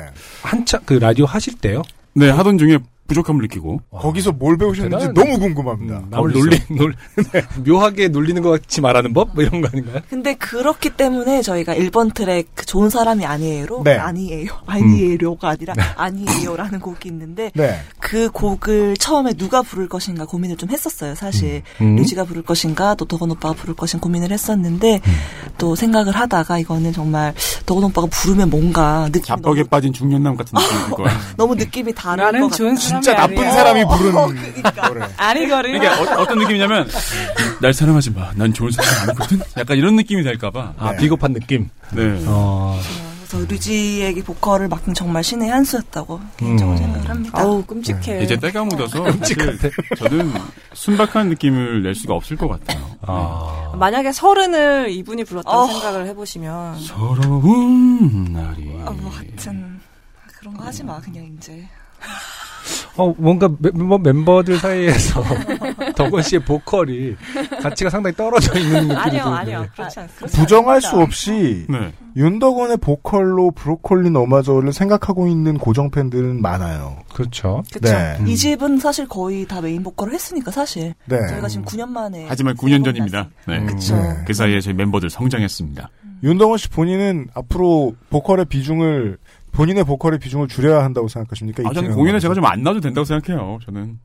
한참 그 라디오 하실 때요. 네 하던 중에 부족함을 느끼고 거기서 뭘 배우셨는지 대단하네. 너무 궁금합니다. 음, 남을. 놀리, 놀, 묘하게 놀리는 것 같이 말하는 법? 뭐 이런 거 아닌가요? 근데 그렇기 때문에 저희가 1번 트랙 그 좋은 사람이 아니에요로 네. 아니에요 아니에요가 아니라 아니에요라는 곡이 있는데 네. 그 곡을 처음에 누가 부를 것인가 고민을 좀 했었어요 사실 음. 류지가 부를 것인가 또 덕원 오빠가 부를 것인 고민을 했었는데 또 생각을 하다가 이거는 정말 덕원 오빠가 부르면 뭔가 느낌이 자뻑에 너무, 빠진 중년남 같은 느낌일 거야. 너무 느낌이 다른 것 같아요 진짜 나쁜 아니야. 사람이 부른 그러니까. 노래. 아니거든. 이게 어, 떤 느낌이냐면 날 사랑하지 마. 난 좋은 사람 아니거든. 약간 이런 느낌이 될까봐. 아, 네. 비겁한 느낌. 네. 어, 그래서 류지에게 보컬을 맡긴 정말 신의 한 수였다고 개인적으로 음. 생각을 합니다 아우 끔찍해. 이제 때가 묻어서 사실 저는 순박한 느낌을 낼 수가 없을 것 같아요. 아. 만약에 서른을 이분이 불렀다고 어. 생각을 해보시면 서러운 날이. 아, 뭐 하여튼 그런 거 하지 마 그냥 이제 어, 뭔가 멤버, 멤버들 사이에서 덕원 씨의 보컬이 가치가 상당히 떨어져 있는 느낌이 아니요 드는데. 아니요 그렇지 않습니다. 부정할 수 없이 네. 윤덕원의 보컬로 브로콜리 너마저를 생각하고 있는 고정 팬들은 많아요. 그렇죠. 그쵸 네. 음. 이 집은 사실 거의 다 메인 보컬을 했으니까 사실 네. 저희가 지금 9년 만에 하지만 9년 전입니다. 네. 음. 그쵸 네. 그 사이에 저희 멤버들 성장했습니다. 윤덕원 씨 본인은 앞으로 보컬의 비중을 본인의 보컬의 비중을 줄여야 한다고 생각하십니까? 아, 이 저는 공연에? 제가 좀 안 나와도 된다고 생각해요. 저는.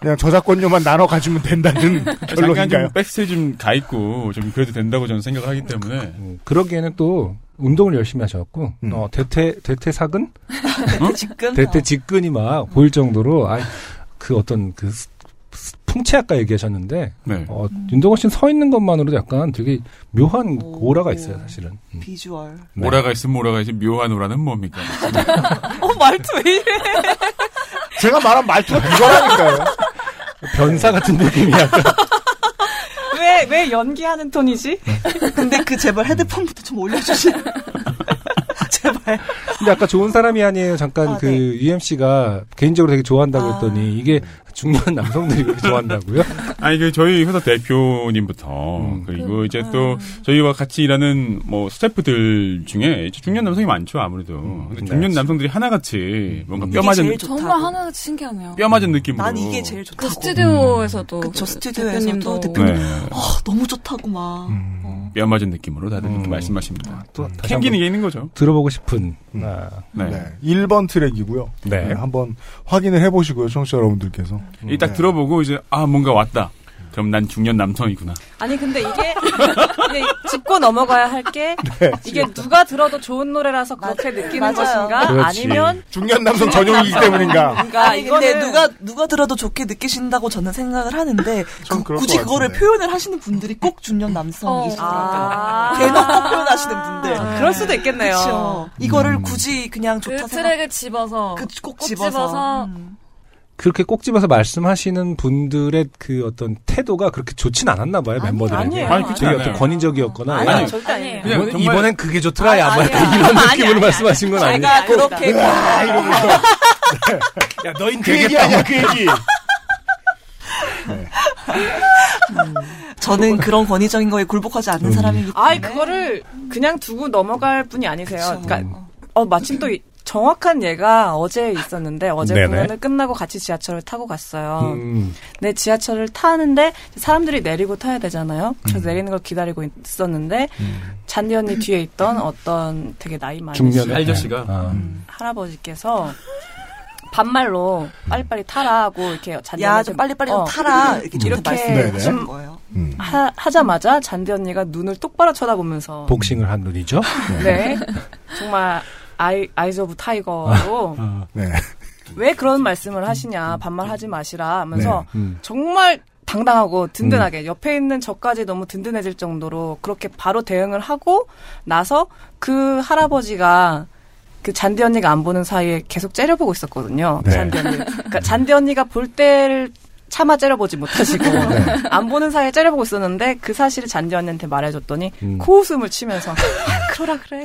그냥 저작권료만 나눠 가지면 된다는 결론인가요? 좀 백스테이지 좀 가 있고 좀 그래도 된다고 저는 생각을 하기 때문에 음, 그러기에는 또 운동을 열심히 하셔갖고 음. 어, 대퇴 대퇴 사근 지금 대퇴 직근이 막 보일 정도로 아, 그 어떤 그 풍채 아까 얘기하셨는데 네. 어, 윤동건 씨는 서 있는 것만으로도 약간 되게 묘한 오. 오라가 있어요 사실은. 음. 비주얼 네. 오라가 있으면 오라가 있지 묘한 오라는 뭡니까? 어 말투 왜 이래 제가 말한 말투가 이거라니까요. 변사 같은 느낌이 약간 왜, 왜 연기하는 톤이지? 근데 그 제발 헤드폰부터 좀 올려주시 제발 근데 아까 좋은 사람이 아니에요. 잠깐 아, 그 네. UMC가 개인적으로 되게 좋아한다고 아. 했더니 이게 중년 남성들이 그렇게 좋아한다고요? 아니 그 저희 회사 대표님부터 음. 그리고 이제 또 저희와 같이 일하는 뭐 스태프들 중에 중년 남성이 많죠 아무래도. 근데 네. 중년 남성들이 하나같이 뭔가 뼈 맞은 좋다고 정말 하나가 신기하네요. 뼈 맞은 느낌으로. 난 이게 제일 좋다고 그 스튜디오에서도 그쵸, 그 스튜디오에서도 대표님도 대표님. 네. 어, 너무 좋다고 막 음. 뼈 맞은 느낌으로 다들 그렇게 음. 말씀하십니다. 또 다시 캥기는 게 있는 거죠. 들어보고 싶은 음. 아, 네. 네. 1번 트랙이고요. 네. 네, 한번 확인을 해보시고요, 청취자 여러분들께서. 이딱 네. 들어보고 이제 아 뭔가 왔다. 그럼 난 중년 남성이구나. 아니 근데 이게 짚고 넘어가야 할게 네. 이게 누가 들어도 좋은 노래라서 그렇게 느끼는 맞아요. 것인가 그렇지. 아니면 중년 남성 전용이기 때문인가? 그러니까 아니 근데 이거는 누가 누가 들어도 좋게 느끼신다고 저는 생각을 하는데 좀 그- 굳이 것 그거를 같은데. 표현을 하시는 분들이 꼭 중년 남성이시니까 아. 대놓고 표현하시는 분들 아, 그럴 수도 있겠네요. 그렇죠. 이거를 굳이 그냥 그 좋다 생각 트랙을 집어서 그, 꼭, 꼭 집어서, 집어서 음. 그렇게 꼭 집어서 말씀하시는 분들의 그 어떤 태도가 그렇게 좋진 않았나 봐요 아니, 멤버들에게. 아니에요. 아니, 않아요. 어떤 권위적이었거나 아니, 아니, 절대 아니에요. 그냥 이번, 정말- 이번엔 그게 좋더라 야, 뭐 아, 아니야. 이런 아니, 느낌으로 아니, 말씀하신 건 아니에요. 제가 그렇게 아, 이러면서. 야 너흰 그 얘기 아니야, 그 얘기. 저는 그런 권위적인 거에 굴복하지 않는 사람이기 때문에 아이 그거를 그냥 두고 넘어갈 분이 아니세요. 그쵸. 그러니까 어 마침 또 이- 정확한 예가 어제 있었는데 어제 네네. 공연을 끝나고 같이 지하철을 타고 갔어요. 음, 네, 지하철을 타는데 사람들이 내리고 타야 되잖아요. 그래서 내리는 걸 기다리고 있었는데 잔디 언니 뒤에 있던 어떤 되게 나이 많으신 중년의 아저씨가. 아, 할아버지께서 반말로 빨리빨리 타라고 이렇게 잔디 야, 언니한테- 좀 빨리빨리 좀 어, 타라. 이렇게 좀 거예요. 음. 하, 하자마자 잔디 언니가 눈을 똑바로 쳐다보면서 복싱을 한 눈이죠. 네 정말 eye eyes of tiger로 어. 네. 왜 그런 말씀을 하시냐 반말하지 마시라 하면서 네, 음. 정말 당당하고 든든하게 옆에 있는 저까지 너무 든든해질 정도로 그렇게 바로 대응을 하고 나서 그 할아버지가 그 잔디 언니가 안 보는 사이에 계속 째려보고 있었거든요. 네. 잔디 언니. 그러니까 잔디 언니가 볼 때를 차마 째려보지 못하시고 안 보는 사이에 째려보고 있었는데 그 사실을 잔디 언니한테 말해줬더니 음. 코웃음을 치면서 아, 그러라 그래.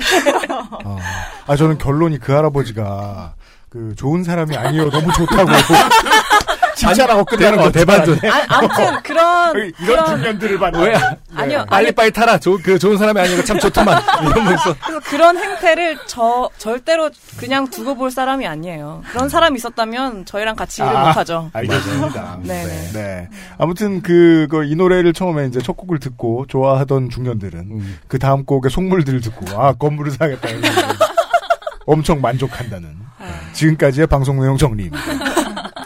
아, 아, 저는 결론이 그 할아버지가 그 좋은 사람이 아니요 너무 좋다고 칭찬하고 끝나는 거 대반전. 아, 아무튼 그런 이런 그런 중년들을 봤나 왜? 아니요. 빨리 빨리 타라. 조, 그 좋은 사람이 아니고 참 좋더만. 이러면서. 그래서 그런 행태를 저 절대로 그냥 두고 볼 사람이 아니에요. 그런 사람이 있었다면 저희랑 같이 일을 아, 못하죠. 알겠습니다. 네, 네. 네. 아무튼 그, 그, 이 노래를 처음에 이제 첫 곡을 듣고 좋아하던 중년들은 음. 그 다음 곡의 속물들을 듣고 아, 건물을 사겠다. 엄청 만족한다는 네. 지금까지의 방송 내용 정리입니다.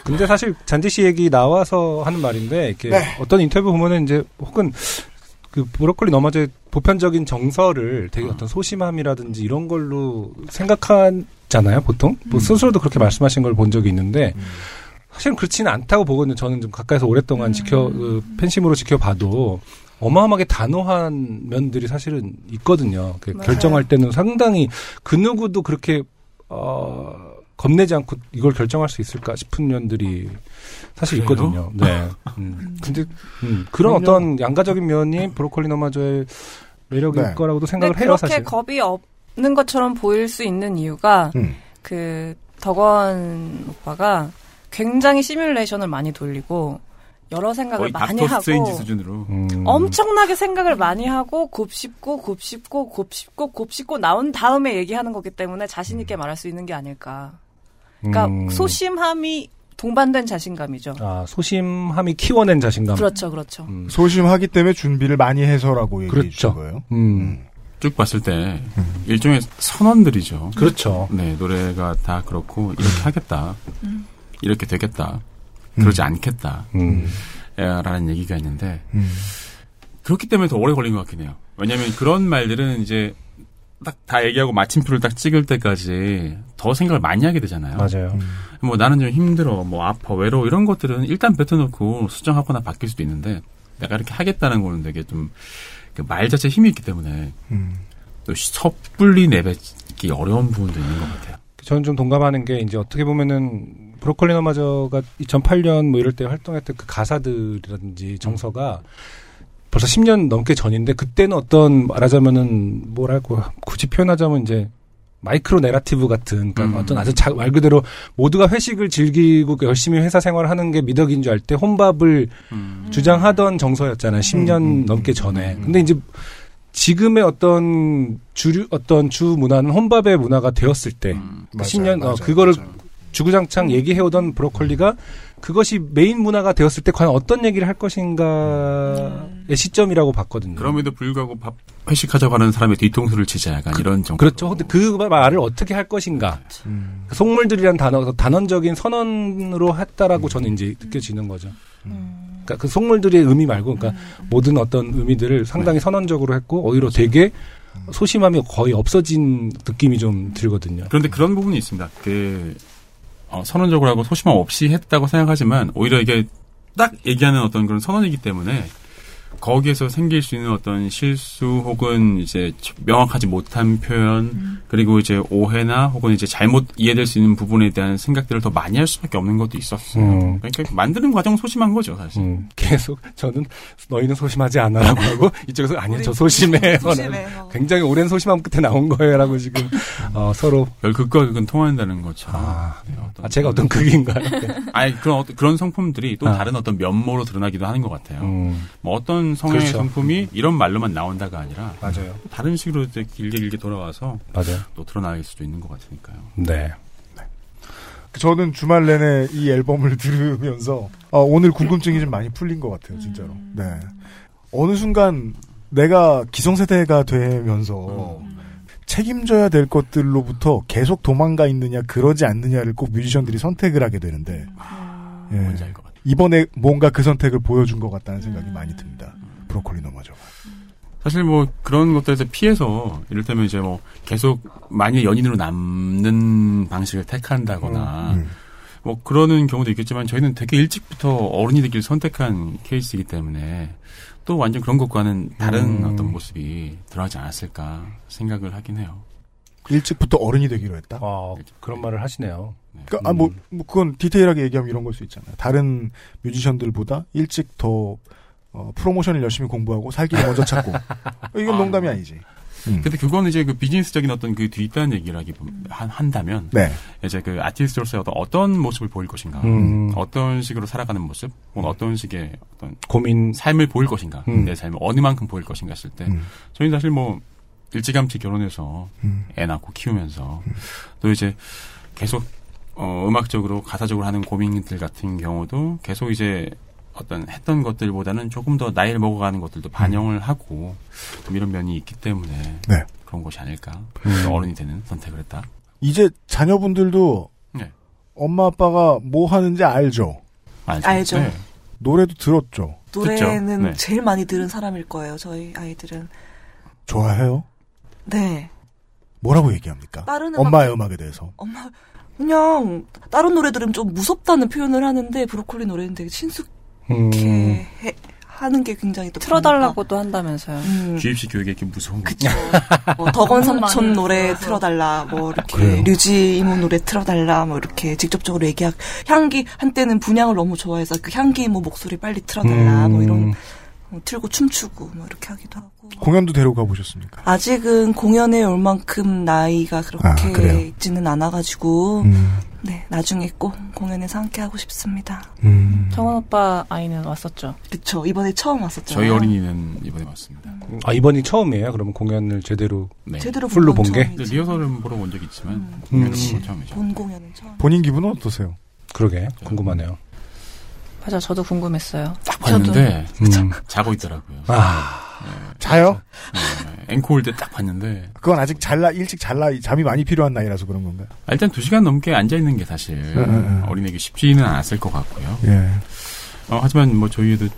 근데 사실 잔디 씨 얘기 나와서 하는 말인데 이렇게 네. 어떤 인터뷰 보면은 이제 혹은 그 브로콜리 너마저의 보편적인 정서를 되게 어떤 소심함이라든지 이런 걸로 생각하잖아요, 보통. 뭐 스스로도 그렇게 말씀하신 걸 본 적이 있는데 사실은 그렇지는 않다고 보거든요. 저는 좀 가까이서 오랫동안 지켜 그 팬심으로 지켜봐도 어마어마하게 단호한 면들이 사실은 있거든요. 그. 결정할 때는 상당히 그 누구도 그렇게 어 겁내지 않고 이걸 결정할 수 있을까 싶은 면들이 사실 그래요? 있거든요. 네. 음. 근데 음, 그런 그럼요. 어떤 양가적인 면이 브로콜리 너마저의 매력일 네. 거라고도 생각을 해요, 그렇게 사실. 겁이 없는 것처럼 보일 수 있는 이유가 음. 그 덕원 오빠가 굉장히 시뮬레이션을 많이 돌리고 여러 생각을 거의 많이 하고. 음. 엄청나게 생각을 많이 하고 곱씹고 곱씹고 곱씹고 곱씹고 나온 다음에 얘기하는 거기 때문에 자신 있게 말할 수 있는 게 아닐까. 그러니까 음. 소심함이 동반된 자신감이죠. 아, 소심함이 키워낸 자신감. 그렇죠, 그렇죠. 음. 소심하기 때문에 준비를 많이 해서라고 얘기해 그렇죠. 거예요. 음. 쭉 봤을 때 일종의 선언들이죠. 그렇죠. 네, 노래가 다 그렇고 이렇게 하겠다. 이렇게 되겠다. 그러지 않겠다. 음. 에, 라는 얘기가 있는데 음. 그렇기 때문에 더 오래 걸린 것 같긴 해요. 왜냐하면 그런 말들은 이제 딱 다 얘기하고 마침표를 딱 찍을 때까지 더 생각을 많이 하게 되잖아요. 맞아요. 뭐 나는 좀 힘들어, 뭐 아파, 외로워 이런 것들은 일단 뱉어놓고 수정하거나 바뀔 수도 있는데 내가 이렇게 하겠다는 거는 되게 좀그말 자체 에 힘이 있기 때문에 음. 또 섣불리 내뱉기 어려운 부분도 있는 것 같아요. 저는 좀 동감하는 게 이제 어떻게 보면은 브로콜리 너마저가 2008년 뭐 이럴 때 활동했던 그 가사들이라든지 정서가 벌써 10년 넘게 전인데 그때는 어떤 말하자면은 뭐랄고 굳이 표현하자면 이제 마이크로 내러티브 같은 그러니까 음. 어떤 아주 자, 말 그대로 모두가 회식을 즐기고 열심히 회사 생활을 하는 게 미덕인 줄 알 때 혼밥을 음. 주장하던 정서였잖아요. 10년 음, 음, 넘게 음, 전에. 음. 근데 이제 지금의 어떤 주류 어떤 주 문화는 혼밥의 문화가 되었을 때 음. 맞아요, 10년 어, 맞아요, 그거를 맞아요. 주구장창 얘기해오던 브로콜리가 그것이 메인 문화가 되었을 때 과연 어떤 얘기를 할 것인가의 시점이라고 봤거든요. 그럼에도 불구하고 밥 회식하자고 하는 사람의 뒤통수를 치자 약간 이런 정도. 그렇죠. 근데 그 말을 어떻게 할 것인가. 음. 그 속물들이란 단어, 단언적인 선언으로 했다라고 저는 이제 느껴지는 거죠. 그러니까 그 속물들의 의미 말고, 그러니까 모든 어떤 의미들을 상당히 선언적으로 했고, 오히려 되게 소심함이 거의 없어진 느낌이 좀 들거든요. 그런데 그런 부분이 있습니다. 그 어, 선언적으로 하고 소심함 없이 했다고 생각하지만 오히려 이게 딱 얘기하는 어떤 그런 선언이기 때문에 거기에서 생길 수 있는 어떤 실수 혹은 이제 명확하지 못한 표현 그리고 이제 오해나 혹은 이제 잘못 이해될 수 있는 부분에 대한 생각들을 더 많이 할 수밖에 없는 것도 있었어요. 음. 그러니까 만드는 과정 소심한 거죠 사실. 음, 계속 저는 너희는 소심하지 않아라고 하고 이쪽에서 아니야 저 소심해. 소심해. 어. 굉장히 오랜 소심함 끝에 나온 거예요라고 지금 어, 서로 별 극과 극은 통한다는 것처럼. 아, 네, 어떤 아, 제가 어떤 극인가요? 네. 아니 그런 어떤- 그런 성품들이 또 아. 다른 어떤 면모로 드러나기도 하는 것 같아요. 음, 뭐 어떤 성향의 그렇죠. 성품이 이런 말로만 나온다가 아니라 맞아요. 또 다른 식으로 이제 길게 길게 돌아와서 맞아요. 또 드러날 수도 있는 것 같으니까요. 네. 저는 주말 내내 이 앨범을 들으면서 어, 오늘 궁금증이 좀 많이 풀린 것 같아요, 진짜로. 네. 어느 순간 내가 기성세대가 되면서 책임져야 될 것들로부터 계속 도망가 있느냐 그러지 않느냐를 꼭 뮤지션들이 선택을 하게 되는데 예. 뭔지 알것 같아요. 이번에 뭔가 그 선택을 보여준 것 같다는 생각이 많이 듭니다. 브로콜리 너마저가. 사실 뭐 그런 것들에서 피해서 이를테면 이제 뭐 계속 많이 연인으로 남는 방식을 택한다거나 음. 뭐 그러는 경우도 있겠지만 저희는 되게 일찍부터 어른이 되기를 선택한 케이스이기 때문에 또 완전 그런 것과는 다른 음. 어떤 모습이 들어가지 않았을까 생각을 하긴 해요. 일찍부터 어른이 되기로 했다. 아, 그런 말을 하시네요. 그러니까 아, 뭐, 뭐 그건 디테일하게 얘기하면 이런 걸 수 있잖아요. 다른 뮤지션들보다 일찍 더 어, 프로모션을 열심히 공부하고 살기를 먼저 찾고 이건 농담이 아니지. 음. 근데 그거는 이제 그 비즈니스적인 어떤 그 뒤있다는 얘기를 하기 한, 한다면 네. 이제 그 아티스트로서의 어떤, 어떤 모습을 보일 것인가, 음. 어떤 식으로 살아가는 모습, 혹은 어떤 식의 어떤 고민 삶을 보일 것인가, 음. 내 삶을 어느 만큼 보일 것인가 했을 때, 음. 저희는 사실 뭐 일찌감치 결혼해서 음. 애 낳고 키우면서 또 이제 계속 어, 음악적으로 가사적으로 하는 고민들 같은 경우도 계속 이제 어떤 했던 것들보다는 조금 더 나이를 먹어가는 것들도 반영을 하고 좀 이런 면이 있기 때문에 네. 그런 것이 아닐까. 음. 어른이 되는 선택을 했다. 이제 자녀분들도 네. 엄마 아빠가 뭐 하는지 알죠. 알죠. 알죠. 네. 노래도 들었죠. 노래는 네. 제일 많이 들은 사람일 거예요. 저희 아이들은. 좋아해요. 네. 뭐라고 얘기합니까? 다른 음악- 엄마의 음악에 대해서. 엄마 그냥 다른 노래 들으면 좀 무섭다는 표현을 하는데 브로콜리 노래는 되게 친숙해 음, 해- 하는 게 굉장히 또 틀어달라고도 한다면서요. 음. 주입식 교육에 이렇게 무서운 거. 그쵸. 뭐 덕원 삼촌 노래. 틀어달라, 뭐 이렇게 그래요? 류지 이모 노래 틀어달라, 뭐 이렇게 직접적으로 얘기하. 향기 한때는 분양을 너무 좋아해서 그 향기 이모 목소리 빨리 틀어달라, 뭐 이런 음. 뭐 틀고 춤추고 뭐 이렇게 하기도 하고. 공연도 데리고 가보셨습니까? 아직은 공연에 올 만큼 나이가 아, 그렇게 그래요? 있지는 않아가지고 음, 네 나중에 꼭 공연에서 함께 하고 싶습니다. 음. 정원 오빠 아이는 왔었죠. 그쵸 이번에 처음 왔었잖아요. 저희 어린이는 이번에 왔습니다. 아 이번이 처음이에요. 그러면 공연을 제대로 네. 제대로 풀로 본본건 게? 처음이지. 리허설은 보러 온 적이 있지만 음. 공연은. 본 처음이죠. 본 공연은 처음. 본인 기분은 어떠세요? 그러게 궁금하네요. 맞아, 저도 궁금했어요. 딱 봤는데 음. 자고 있더라고요. 아 자요? 네, 앵콜 때 딱 봤는데 그건 아직 잘라 일찍 잘라 잠이 많이 필요한 나이라서 그런 건가요? 아, 일단 두 시간 넘게 앉아 있는 게 사실 음, 음. 어린애기 쉽지는 않았을 것 같고요. 예. 어, 하지만 뭐 저희도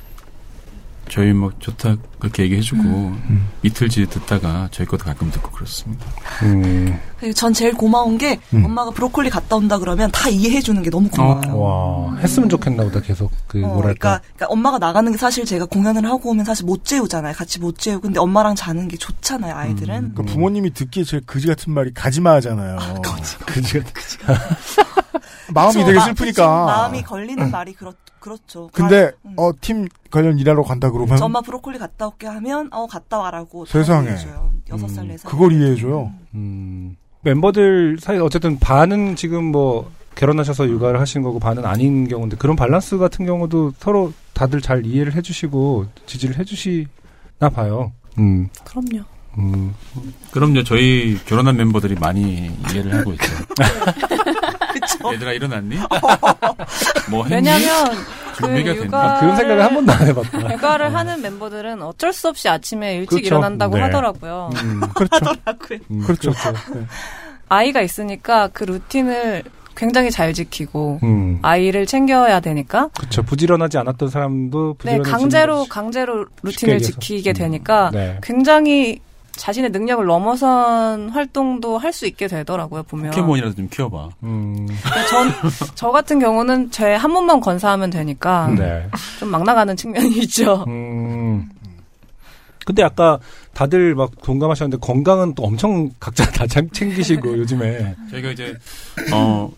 저희 뭐 좋다 그렇게 얘기해주고 음. 이틀째 듣다가 저희 것도 가끔 듣고 그렇습니다. 음. 그리고 전 제일 고마운 게 음. 엄마가 브로콜리 갔다 온다 그러면 다 이해해 주는 게 너무 고마워요. 와 했으면 좋겠나 보다 계속 그 어, 뭐랄까 그러니까, 그러니까 엄마가 나가는 게 사실 제가 공연을 하고 오면 사실 못 재우잖아요. 같이 못 재우고 근데 엄마랑 자는 게 좋잖아요. 아이들은. 그 부모님이 듣기에 제일 그지 같은 말이 가지마 하잖아요. 그지 마음이 그쵸, 되게 마- 슬프니까. 그쵸, 마음이 걸리는 말이 그렇 그렇죠. 근데 음. 어 팀 관련 일하러 간다 그러면 엄마 브로콜리 갔다 올게 하면 어 갔다 와라고 다 세상에. 여섯 살네 살. 그걸 이해해줘요. 음, 멤버들 사이 어쨌든 반은 지금 뭐 결혼하셔서 육아를 하신 거고 반은 아닌 경우인데 그런 밸런스 같은 경우도 서로 다들 잘 이해를 해주시고 지지를 해주시나 봐요. 음, 그럼요. 음, 그럼요. 저희 결혼한 멤버들이 많이 이해를 하고. 그쵸. 얘들아 일어났니? 뭐 했니? 왜냐면 그? 육아 그런 생각을 한 번도 안 해봤다. 육아를 하는 멤버들은 어쩔 수 없이 아침에 일찍 그렇죠. 일어난다고 네. 하더라고요. 음, 그렇죠. 음, 그렇죠. 아이가 있으니까 그 루틴을 굉장히 잘 지키고 음, 아이를 챙겨야 되니까 그렇죠. 부지런하지 않았던 사람도 네, 부지런해지는 강제로 거지. 강제로 루틴을. 지키게 음. 되니까 네. 굉장히 자신의 능력을 넘어선 활동도 할 수 있게 되더라고요 보면. 포켓몬이라도 좀 키워봐. 음, 전, 저 같은 경우는 제한 번만 건사하면 되니까 네. 좀막 나가는 측면이 있죠. 음. 근데 아까 다들 막 동감하셨는데 건강은 또 엄청 각자 다 참- 챙기시고 요즘에 저희가 이제 어,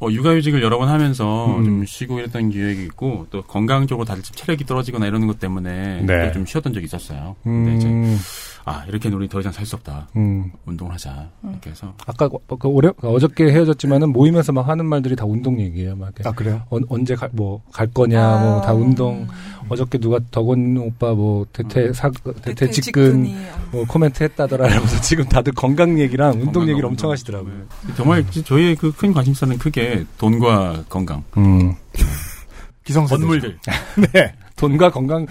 어, 육아휴직을 여러 번 하면서 음. 좀 쉬고 이랬던 기획이 있고 또 건강 적으로 다들 좀 체력이 떨어지거나 이러는 것 때문에 네. 또좀 쉬었던 적이 있었어요. 근데 이제 음, 아 이렇게는 우리 더 이상 살 수 없다. 음. 운동을 하자 이렇게 해서 아까 그- 그 올해 어저께 헤어졌지만은 모임에서 막 하는 말들이 다 운동 얘기예요. 막 이렇게 아 그래요? 언, 언제 갈 뭐 갈 거냐 아. 뭐다 운동 어저께 누가 덕원 오빠 뭐 대퇴 사 대퇴 직근 아, 뭐 코멘트 했다더라 이러면서 지금 다들 건강 얘기랑 운동 건강과 얘기를 엄청 운동. 하시더라고요. 네. 정말 저희의 그 큰 관심사는 크게 돈과 건강, 음. 기성세대. 건물들, 네. 돈과 건강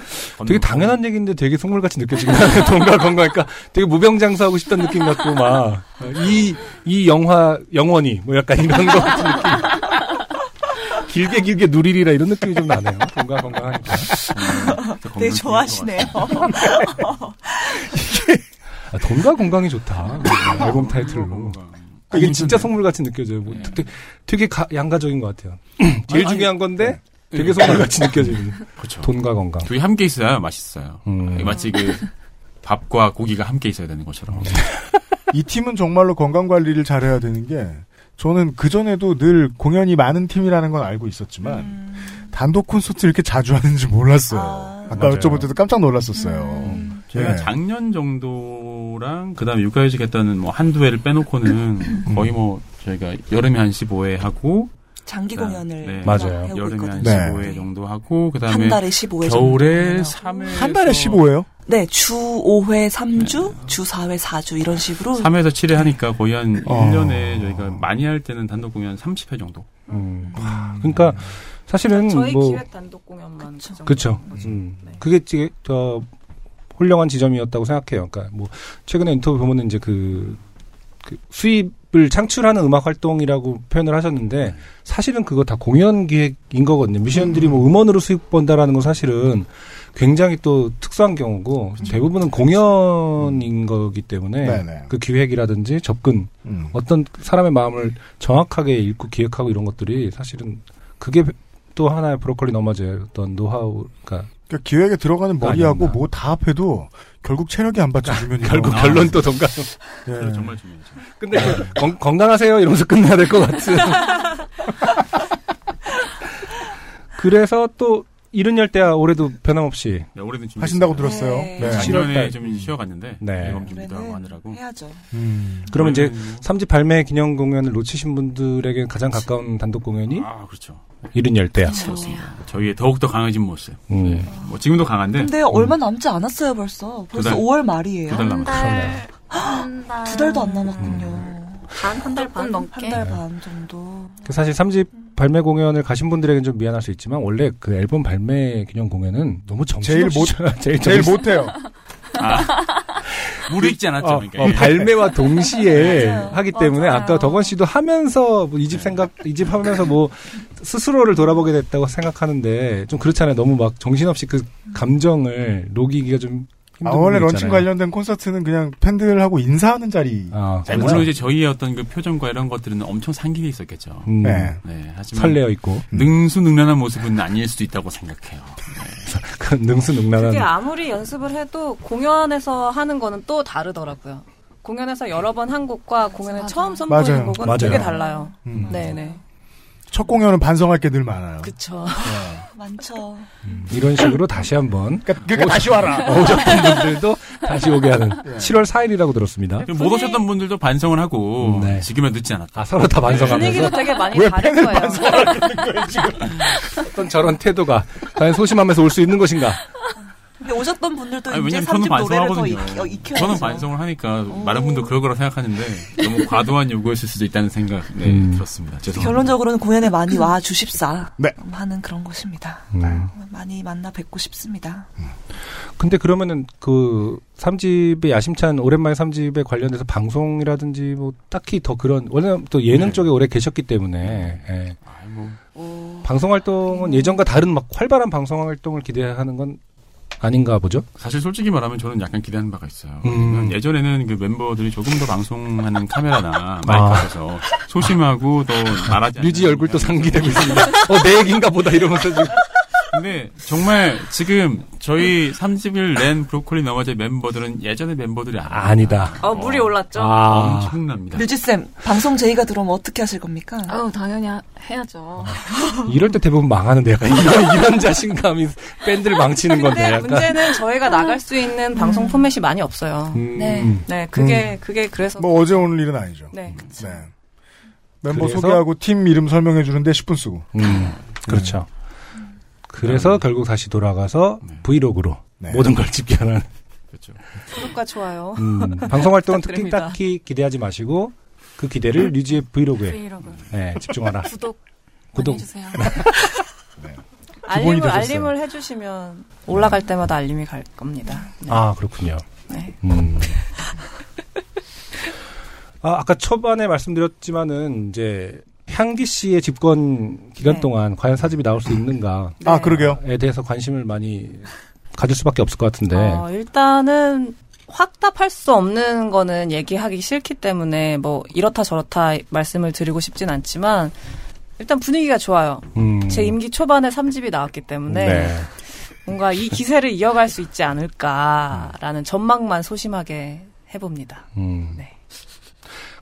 되게 당연한 얘기인데 되게 속물같이 느껴지긴 하네요. 돈과 건강 그러니까 되게 무병장수하고 싶던 느낌 같고 막 이 이 영화 영원히 뭐 약간 이런 거 같은 느낌. 길게 길게 누리리라 이런 느낌이 좀 나네요. 돈과 건강하니까. 되게 좋아하시네요. 아, 돈과 건강이 좋다. 앨범 타이틀로. 이게 진짜 속물같이 느껴져요. 뭐 되게, 되게 가- 양가적인 것 같아요. 제일 아니, 중요한 건데 네. 되게 속물같이 느껴지는. 그렇죠. 돈과 건강. 둘이 함께 있어야 맛있어요. 음. 마치 그 밥과 고기가 함께 있어야 되는 것처럼. 이 팀은 정말로 건강 관리를 잘해야 되는 게 저는 그 전에도 늘 공연이 많은 팀이라는 건 알고 있었지만 음. 단독 콘서트 이렇게 자주 하는지 몰랐어요. 아, 까 맞아요. 여쭤볼 때도 깜짝 놀랐었어요. 저희가 예. 작년 정도랑 그다음에 육가휴직 했다는 뭐 한두 회를 빼놓고는 거의 뭐 저희가 여름에 한 15회 하고 장기 그다음- 공연을 네. 맞아요. 하고 여름에 한 있거든요. 15회 정도 하고 그다음에 한 달에 15회 겨울에 정도 3회 한 달에 15회요? 네, 주 5회 3주, 주 4회 4주 이런 식으로 3회에서 7회 하니까 거의 한 어. 1년에 저희가 많이 할 때는 단독 공연 30회 정도. 음. 그러니까 사실은 저희 뭐 기획 단독 공연만 그. 그렇죠. 음. 그게 되게 더 훌륭한 지점이었다고 생각해요. 그러니까 뭐 최근에 인터뷰 보면은 이제 그, 그 수입 을 창출하는 음악 활동이라고 표현을 하셨는데 사실은 그거 다 공연 기획인 거거든요. 뮤지션들이 뭐 음원으로 수익 번다라는 건 사실은 굉장히 또 특수한 경우고 대부분은 공연인 거기 때문에 네네. 그 기획이라든지 접근 음. 어떤 사람의 마음을 정확하게 읽고 기획하고 이런 것들이 사실은 그게 또 하나의 브로콜리 너머즈의 어떤 노하우, 그러니까 그러니까 기획에 들어가는 머리하고 아니었나. 뭐다 합해도 결국 체력이 안 받쳐주면 결국 아, 결론 또 동감. 예. 그래, 정말 중요하죠. 근데 그 건, 건강하세요 이러면서 끝내야 될 것 같은. 그래서 또 이른 열대야 올해도 변함없이 네, 올해는 하신다고 들었어요. 네. 네. 작년에 7월달. 좀 쉬어갔는데 네. 앨범 준비도 하고 하느라고. 해야죠. 음. 그러면 이제 올해는 뭐- 3집 발매 기념 공연을 놓치신 분들에게 가장 가까운 단독 공연이 아 그렇죠. 이른 열대야. 그렇습니다. 저희의 더욱더 강해진 모습. 음. 네. 뭐 지금도 강한데 근데 얼마 남지 않았어요, 벌써. 벌써 달. 5월 말이에요. 두 달 남았어요. 한 달. 두 달도 안 남았군요. 한달 반한 넘게. 달반 정도. 그 사실 3집 발매 공연을 가신 분들에게는 좀 미안할 수 있지만 원래 그 앨범 발매 기념 공연은 너무 제일 정신없이 못- 제일 제일 정신- 못해요. 아, 무리 있지 않았죠. 어, 그러니까. 어, 발매와 동시에 맞아요. 하기 때문에 맞아요. 아까 덕원 씨도 하면서 이집 생각 이집 하면서 뭐 스스로를 돌아보게 됐다고 생각하는데 좀 그렇잖아요. 너무 막 정신없이 그 감정을 녹이기가 좀 아, 원래 런칭. 관련된 콘서트는 그냥 팬들하고 인사하는 자리. 아, 네, 물론 이제 저희의 어떤 그 표정과 이런 것들은 엄청 상기돼 있었겠죠. 음, 네. 네, 하지만 설레어 있고 능수능란한 모습은 아닐 수도 있다고 생각해요. 그 능수능란한 그게 아무리 연습을 해도 공연에서 하는 거는 또 다르더라고요. 공연에서 여러 번 한 곡과 공연에. 처음 선보이는 맞아요. 곡은 맞아요. 되게 달라요. 음. 네 네. 첫 공연은 반성할 게 늘 많아요. 그쵸. 많죠. 음, 이런 식으로 다시 한번 그러니까, 그러니까 다시 와라. 오셨던 분들도 다시 오게 하는 7월 4일이라고 들었습니다. 못 오셨던 분들도 반성을 하고 음, 네. 지금은 늦지 않았다. 아 서로 다 반성하면서 분위기도 되게 많이 왜 다를 팬을 거예요. 반성하라 그러는 거예요, 지금. 어떤 저런 태도가 과연 소심하면서 올 수 있는 것인가? 근데 오셨던 분들도 아니, 이제 왜냐면 저는 3집 노래를 더 반성하거든요. 익, 어, 익혀야죠. 저는 반성을 하니까 많은 분들 그럴 거라 생각하는데 너무 과도한 요구였을 수도 있다는 생각 네, 음. 들었습니다. 죄송합니다. 결론적으로는 공연에 많이 와 주십사 네. 하는 그런 것입니다. 음. 많이 만나 뵙고 싶습니다. 근데 그러면은 그 3집의 야심찬 오랜만에 3집에 관련돼서 방송이라든지 뭐 딱히 더 그런 원래 또 예능 네. 쪽에 오래 계셨기 때문에 예. 아이, 뭐, 방송 활동은 예전과 다른 막 활발한 방송 활동을 기대하는 건 아닌가 보죠. 사실 솔직히 말하면 저는 약간 기대하는 바가 있어요. 음. 예전에는 그 멤버들이 조금 더 방송하는 카메라나 마이크 앞에서 소심하고 더 말하지 아. 류지 얼굴도 상기되고 있습니다. 어, 내 얘기인가 보다 이러면서 지금. 근데 정말 지금 저희 3집을 낸 브로콜리 너마저 멤버들은 예전의 멤버들이. 아니다. 어, 물이 올랐죠? 아. 엄청납니다. 류지쌤, 방송 제의가 들어오면 어떻게 하실 겁니까? 아우 당연히 하- 해야죠. 이럴 때 대부분 망하는데 약간 이런, 이런 자신감이 밴드를 망치는 건데 근데 약간. 문제는 저희가 나갈 수 있는 방송 포맷이 많이 없어요. 음, 네. 네, 그게, 그게 그래서. 뭐 어제 오늘 일은 아니죠. 네. 네. 멤버 그래서? 소개하고 팀 이름 설명해 주는데 10분 쓰고. 음, 그렇죠. 그래서 결국 다시 돌아가서 브이로그로 네. 모든 걸 집계하는 그렇죠. 구독과 좋아요. 음, 방송 활동은 특히. 딱히 기대하지 마시고 그 기대를 류지의 브이로그에 브이로그 네, 집중하라. 구독 구독. 해주세요. 알림을 되셨어요. 알림을 해주시면 올라갈 때마다 알림이 갈 겁니다. 네. 아 그렇군요. 네. 음. 아, 아까 초반에 말씀드렸지만은 이제 향기 씨의 집권 기간 네. 동안 과연 사집이 나올 수 있는가에 아, 그러게요. 대해서 관심을 많이 가질 수밖에 없을 것 같은데. 어, 일단은 확답할 수 없는 거는 얘기하기 싫기 때문에 뭐 이렇다 저렇다 말씀을 드리고 싶진 않지만 일단 분위기가 좋아요. 음. 제 임기 초반에 3집이 나왔기 때문에 네. 뭔가 이 기세를 이어갈 수 있지 않을까라는 전망만 소심하게 해봅니다. 음. 네.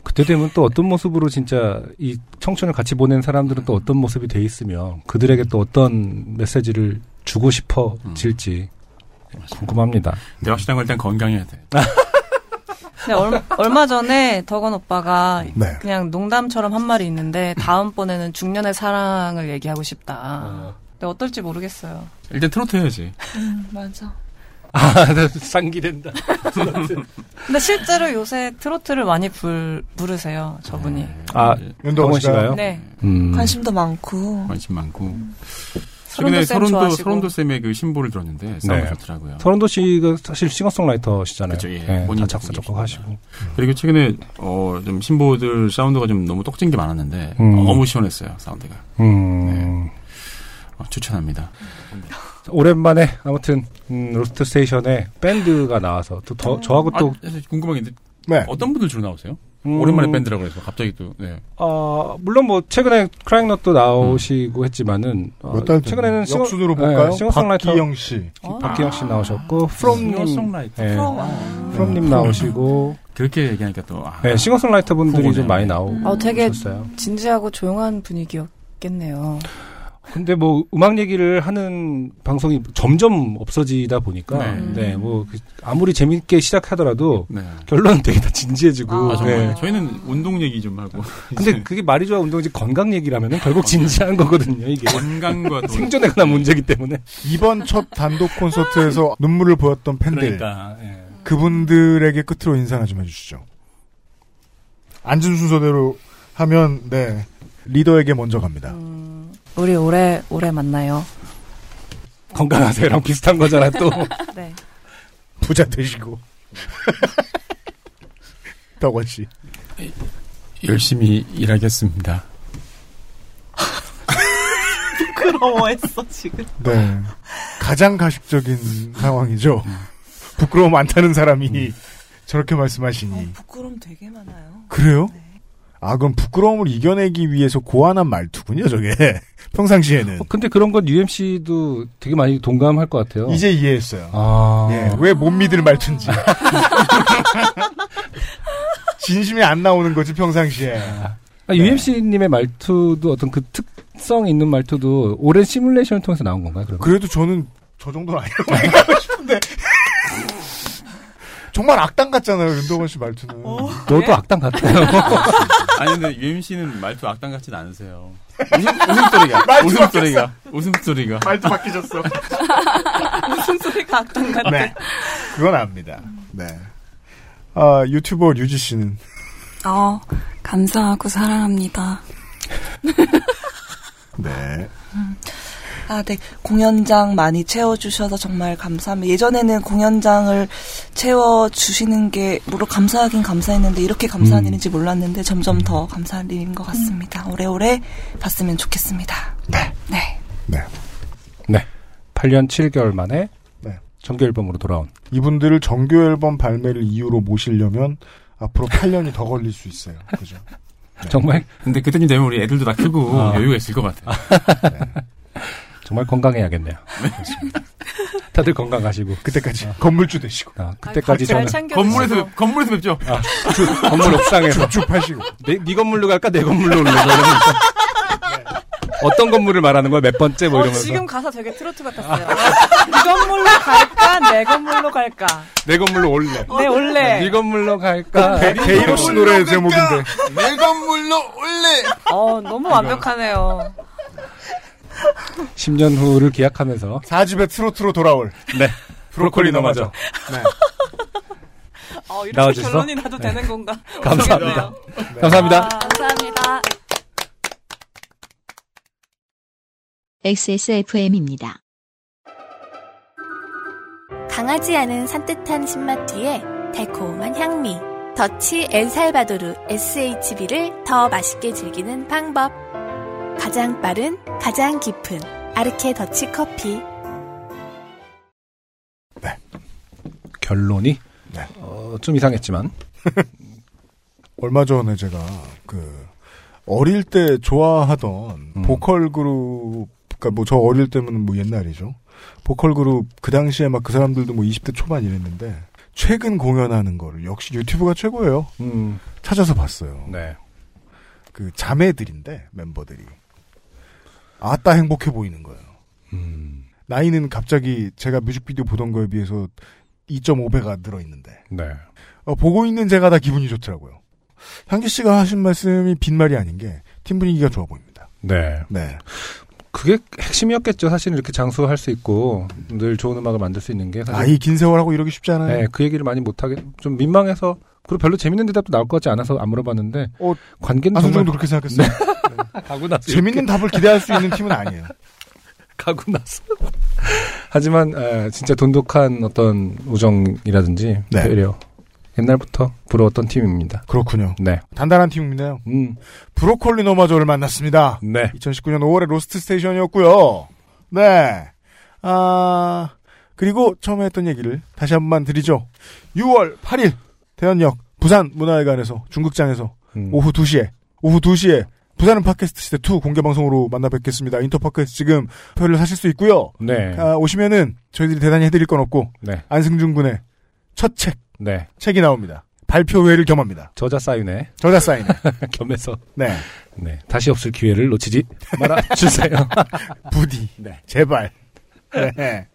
그때 되면 또 어떤 모습으로 진짜 이 청춘을 같이 보낸 사람들은 또 어떤 모습이 돼 있으며 그들에게 또 어떤 메시지를 주고 싶어질지 궁금합니다. 근데 확실한 건 일단 건강해야 돼. 근데 얼, 얼마 전에 덕원 오빠가 네. 그냥 농담처럼 한 말이 있는데 다음번에는 중년의 사랑을 얘기하고 싶다. 근데 어떨지 모르겠어요. 일단 트로트 해야지. 음, 맞아. 아, 상기된다. 근데 실제로 요새 트로트를 많이 불, 부르세요, 저분이. 아, 윤동원 동원 씨가요? 네. 음. 관심도 많고. 관심 많고. 설운도 최근에 설운도 좋아하시고. 설운도 쌤의 그 신보를 들었는데 사운드 네. 좋더라고요. 설운도 씨가 사실 싱어송라이터시잖아요. 그쵸, 예. 네, 본인 다 작사 작곡하시고. 그리고 최근에 어 좀 신보들 사운드가 좀 너무 떡진 게 많았는데 음. 너무 시원했어요 사운드가. 음. 어, 추천합니다. 오랜만에 아무튼 음, 로스트 스테이션에 밴드가 나와서 또 더, 저하고 또 아, 사실 궁금한 게 있는데 네. 어떤 분들 주로 나오세요? 음, 오랜만에 밴드라고 해서 갑자기 또 네. 어, 물론 뭐 최근에 크라잉넛도 나오시고 했지만은 어, 최근에는 싱어- 역순으로 네, 볼까요? 싱어송라이터 박기영 씨. 박기영 씨 나오셨고 프롬님 싱어송라이터. 네, 프롬. 프롬님 나오시고 그렇게 얘기하니까 또 아, 네, 싱어송라이터 분들이. 좀 많이 나오셨어요. 어, 되게 진지하고 조용한 분위기였겠네요. 근데 뭐 음악 얘기를 하는 방송이 점점 없어지다 보니까 네. 네, 뭐 그- 아무리 재밌게 시작하더라도 네. 결론은 되게 다 진지해지고 아, 정말 네. 저희는 운동 얘기 좀 하고 근데 그게 말이 좋아 운동이지 건강 얘기라면은 결국 진지한 거거든요 이게 건강과 돈. 생존에 관한 문제이기 때문에 이번 첫 단독 콘서트에서 눈물을 보였던 팬들. 그러니까 예. 그분들에게 끝으로 인사나 좀 해주시죠. 앉은 순서대로 하면 네 리더에게 먼저 갑니다. 우리 올해, 올해 만나요. 건강하세요랑 비슷한 거잖아 또 네. 부자 되시고 덕원 씨. 열심히 일하겠습니다. 부끄러워했어, 지금. 네 가장 가식적인 상황이죠. 부끄러움 안 타는 사람이 저렇게 말씀하시니 부끄러움 되게 많아요. 그래요? 아 그럼 부끄러움을 이겨내기 위해서 고안한 말투군요 저게 평상시에는 어, 근데 그런 건 UMC도 되게 많이 동감할 것 같아요 이제 이해했어요. 아 예, 왜 못 믿을 말투인지. 진심이 안 나오는 거지 평상시에. 아, UMC님의 말투도 어떤 그 특성 있는 말투도 오랜 시뮬레이션을 통해서 나온 건가요? 그러면? 그래도 저는 저 정도는 아니라고 생각하고 싶은데. 정말 악당 같잖아요, 윤동원 씨 말투는. 너도 악당 같아요. 아니 근데 UMC는 말투 악당 같진 않으세요. 웃음, 웃음소리가 말투 웃음소리가 웃음소리가 말투 바뀌셨어. 무슨 소리가 악당 같아. 네. 그건 압니다. 네. 아, 유튜버 류지 씨는. 어, 감사하고 사랑합니다. 네. 아, 네. 공연장 많이 채워주셔서 정말 감사합니다. 예전에는 공연장을 채워주시는 게, 물론 감사하긴 감사했는데, 이렇게 감사한 음. 일인지 몰랐는데, 점점 더 감사한 일인 것 같습니다. 오래오래 봤으면 좋겠습니다. 네. 네. 네. 네. 8년 7개월 만에 네. 정규 앨범으로 돌아온 이분들을 정규 앨범 발매를 이유로 모시려면 앞으로 8년이 더 걸릴 수 있어요. 그죠? 정말 근데 그때쯤 되면 우리 애들도 다 크고 아. 여유가 있을 것 같아. 정말 건강해야겠네요. 다들 건강하시고 그때까지 건물주 되시고. 아, 그때까지 잘 저는 건물에서 건물에서 뵙죠. 아, 건물 옥상에서 쭉하시고. 내, 네 건물로 갈까 내 건물로 올래 뭐 이러면서 어떤 건물을 말하는 거야 몇 번째 뭐 어, 이러면서 지금 가사 되게 트로트 같았어요. 이 건물로 갈까? 내 건물로 갈까? 내 건물로 올래 내 원래. 네 건물로 갈까 배, 배이로 씨 노래 제목인데. 내 건물로 올래. 어, 너무 완벽하네요. 10년 후를 기약하면서 4집의 트로트로 돌아올. 네 브로콜리 너마저. 네. 어, 이렇게 나와주셔서? 결론이 나도 되는 건가? 감사합니다 모르겠네요. 감사합니다 아, 감사합니다. XSFM입니다. 강하지 않은 산뜻한 신맛 뒤에 달콤한 향미. 더치 엘살바도르 SHB를 더 맛있게 즐기는 방법. 가장 빠른, 가장 깊은 아르케 더치 커피. 결론이 네. 어, 좀 이상했지만 얼마 전에 제가 그 어릴 때 좋아하던 음. 보컬 그룹 그러니까 뭐 저 어릴 때면 뭐 옛날이죠. 보컬 그룹 그 당시에 막 그 사람들도 뭐 20대 초반 이랬는데 최근 공연하는 거를 역시 유튜브가 최고예요. 음, 찾아서 봤어요. 네. 그 자매들인데 멤버들이 아따 행복해 보이는 거예요. 음, 나이는 갑자기 제가 뮤직비디오 보던 거에 비해서 2.5배가 늘어 있는데 네. 어, 보고 있는 제가 다 기분이 좋더라고요. 향기 씨가 하신 말씀이 빈말이 아닌 게 팀 분위기가 좋아 보입니다. 네. 네. 그게 핵심이었겠죠. 사실 이렇게 장수할 수 있고 늘 좋은 음악을 만들 수 있는 게 사실 아이 긴 세월하고 이러기 쉽지 않아요. 네, 그 얘기를 많이 못 하게 좀 민망해서 그리고 별로 재밌는 대답도 나올 것 같지 않아서 안 물어봤는데 어, 관계는 안승준도 정말 그렇게 생각했어요. 가고 나서 재밌는 답을 기대할 수 있는 팀은 아니에요. 가고 나서 하지만 에, 진짜 돈독한 어떤 우정이라든지 네. 배려 옛날부터 부러웠던 팀입니다. 그렇군요. 네, 단단한 팀입니다요. 음, 브로콜리너마저를 만났습니다. 네, 2019년 5월에 로스트 스테이션이었고요. 네. 아, 그리고 처음에 했던 얘기를 다시 한 번만 드리죠. 6월 8일 대연역 부산 문화회관에서 중극장에서 음, 오후 2시에 오후 2시에 부산은 팟캐스트 시대 2 공개 방송으로 만나 뵙겠습니다. 인터파크에서 지금 표를 사실 수 있고요. 네, 아, 오시면은 저희들이 대단히 해드릴 건 없고 네, 안승준 군의 첫 책, 네. 책이 나옵니다. 발표회를 겸합니다. 저자 사인회 저자 사인. 겸해서 네. 네 다시 없을 기회를 놓치지 말아 주세요. 부디. 네. 제발. 네.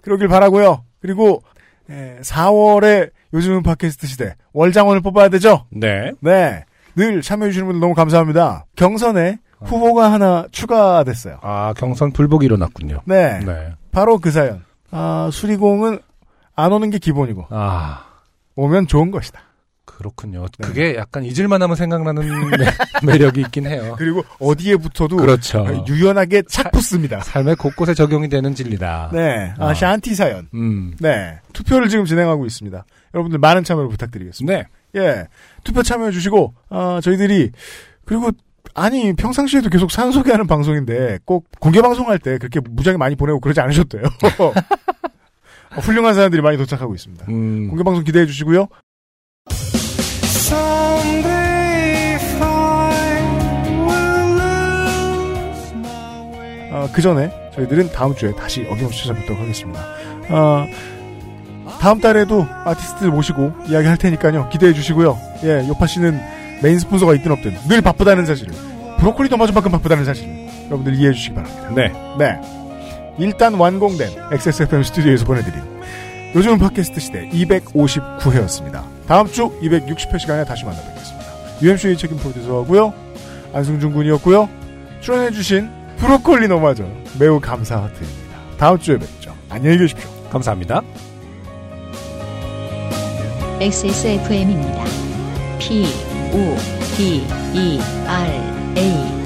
그러길 바라고요. 그리고 에, 4월에 요즘은 팟캐스트 시대 월장원을 뽑아야 되죠. 네, 네. 늘 참여해주시는 분들 너무 감사합니다. 경선에 후보가 하나 추가됐어요. 아 경선 불복이 일어났군요. 네. 네, 바로 그 사연. 아, 수리공은 안 오는 게 기본이고 아 오면 좋은 것이다. 그렇군요. 네. 그게 약간 잊을만하면 생각나는 매- 매력이 있긴 해요. 그리고 어디에 붙어도 그렇죠. 아, 유연하게 착 붙습니다. 삶의 곳곳에 적용이 되는 진리다. 네. 아, 아. 샨티 사연. 음, 네. 투표를 지금 진행하고 있습니다. 여러분들 많은 참여를 부탁드리겠습니다. 네, 예. 투표 참여해 주시고, 어, 저희들이, 그리고, 아니, 평상시에도 계속 사연 소개하는 방송인데, 꼭 공개 방송할 때 그렇게 무지하게 많이 보내고 그러지 않으셔도 돼요. 어, 훌륭한 사연들이 많이 도착하고 있습니다. 음, 공개 방송 기대해 주시고요. 어, 그 전에 저희들은 다음 주에 다시 어김없이 찾아뵙도록 하겠습니다. 어, 다음 달에도 아티스트를 모시고 이야기 할 테니까요. 기대해 주시고요. 예, 요파 씨는 메인 스폰서가 있든 없든 늘 바쁘다는 사실을, 브로콜리너마저만큼 바쁘다는 사실을 여러분들 이해해 주시기 바랍니다. 네, 네. 일단 완공된 XSFM 스튜디오에서 보내드린 요즘 팟캐스트 시대 259회였습니다. 다음 주 260회 시간에 다시 만나뵙겠습니다. UMC의 책임 프로듀서하고요. 안승준 군이었고요. 출연해주신 브로콜리 노마저 매우 감사드립니다. 다음 주에 뵙죠. 안녕히 계십시오. 감사합니다. XSFM입니다. P, O, D, E, R, A.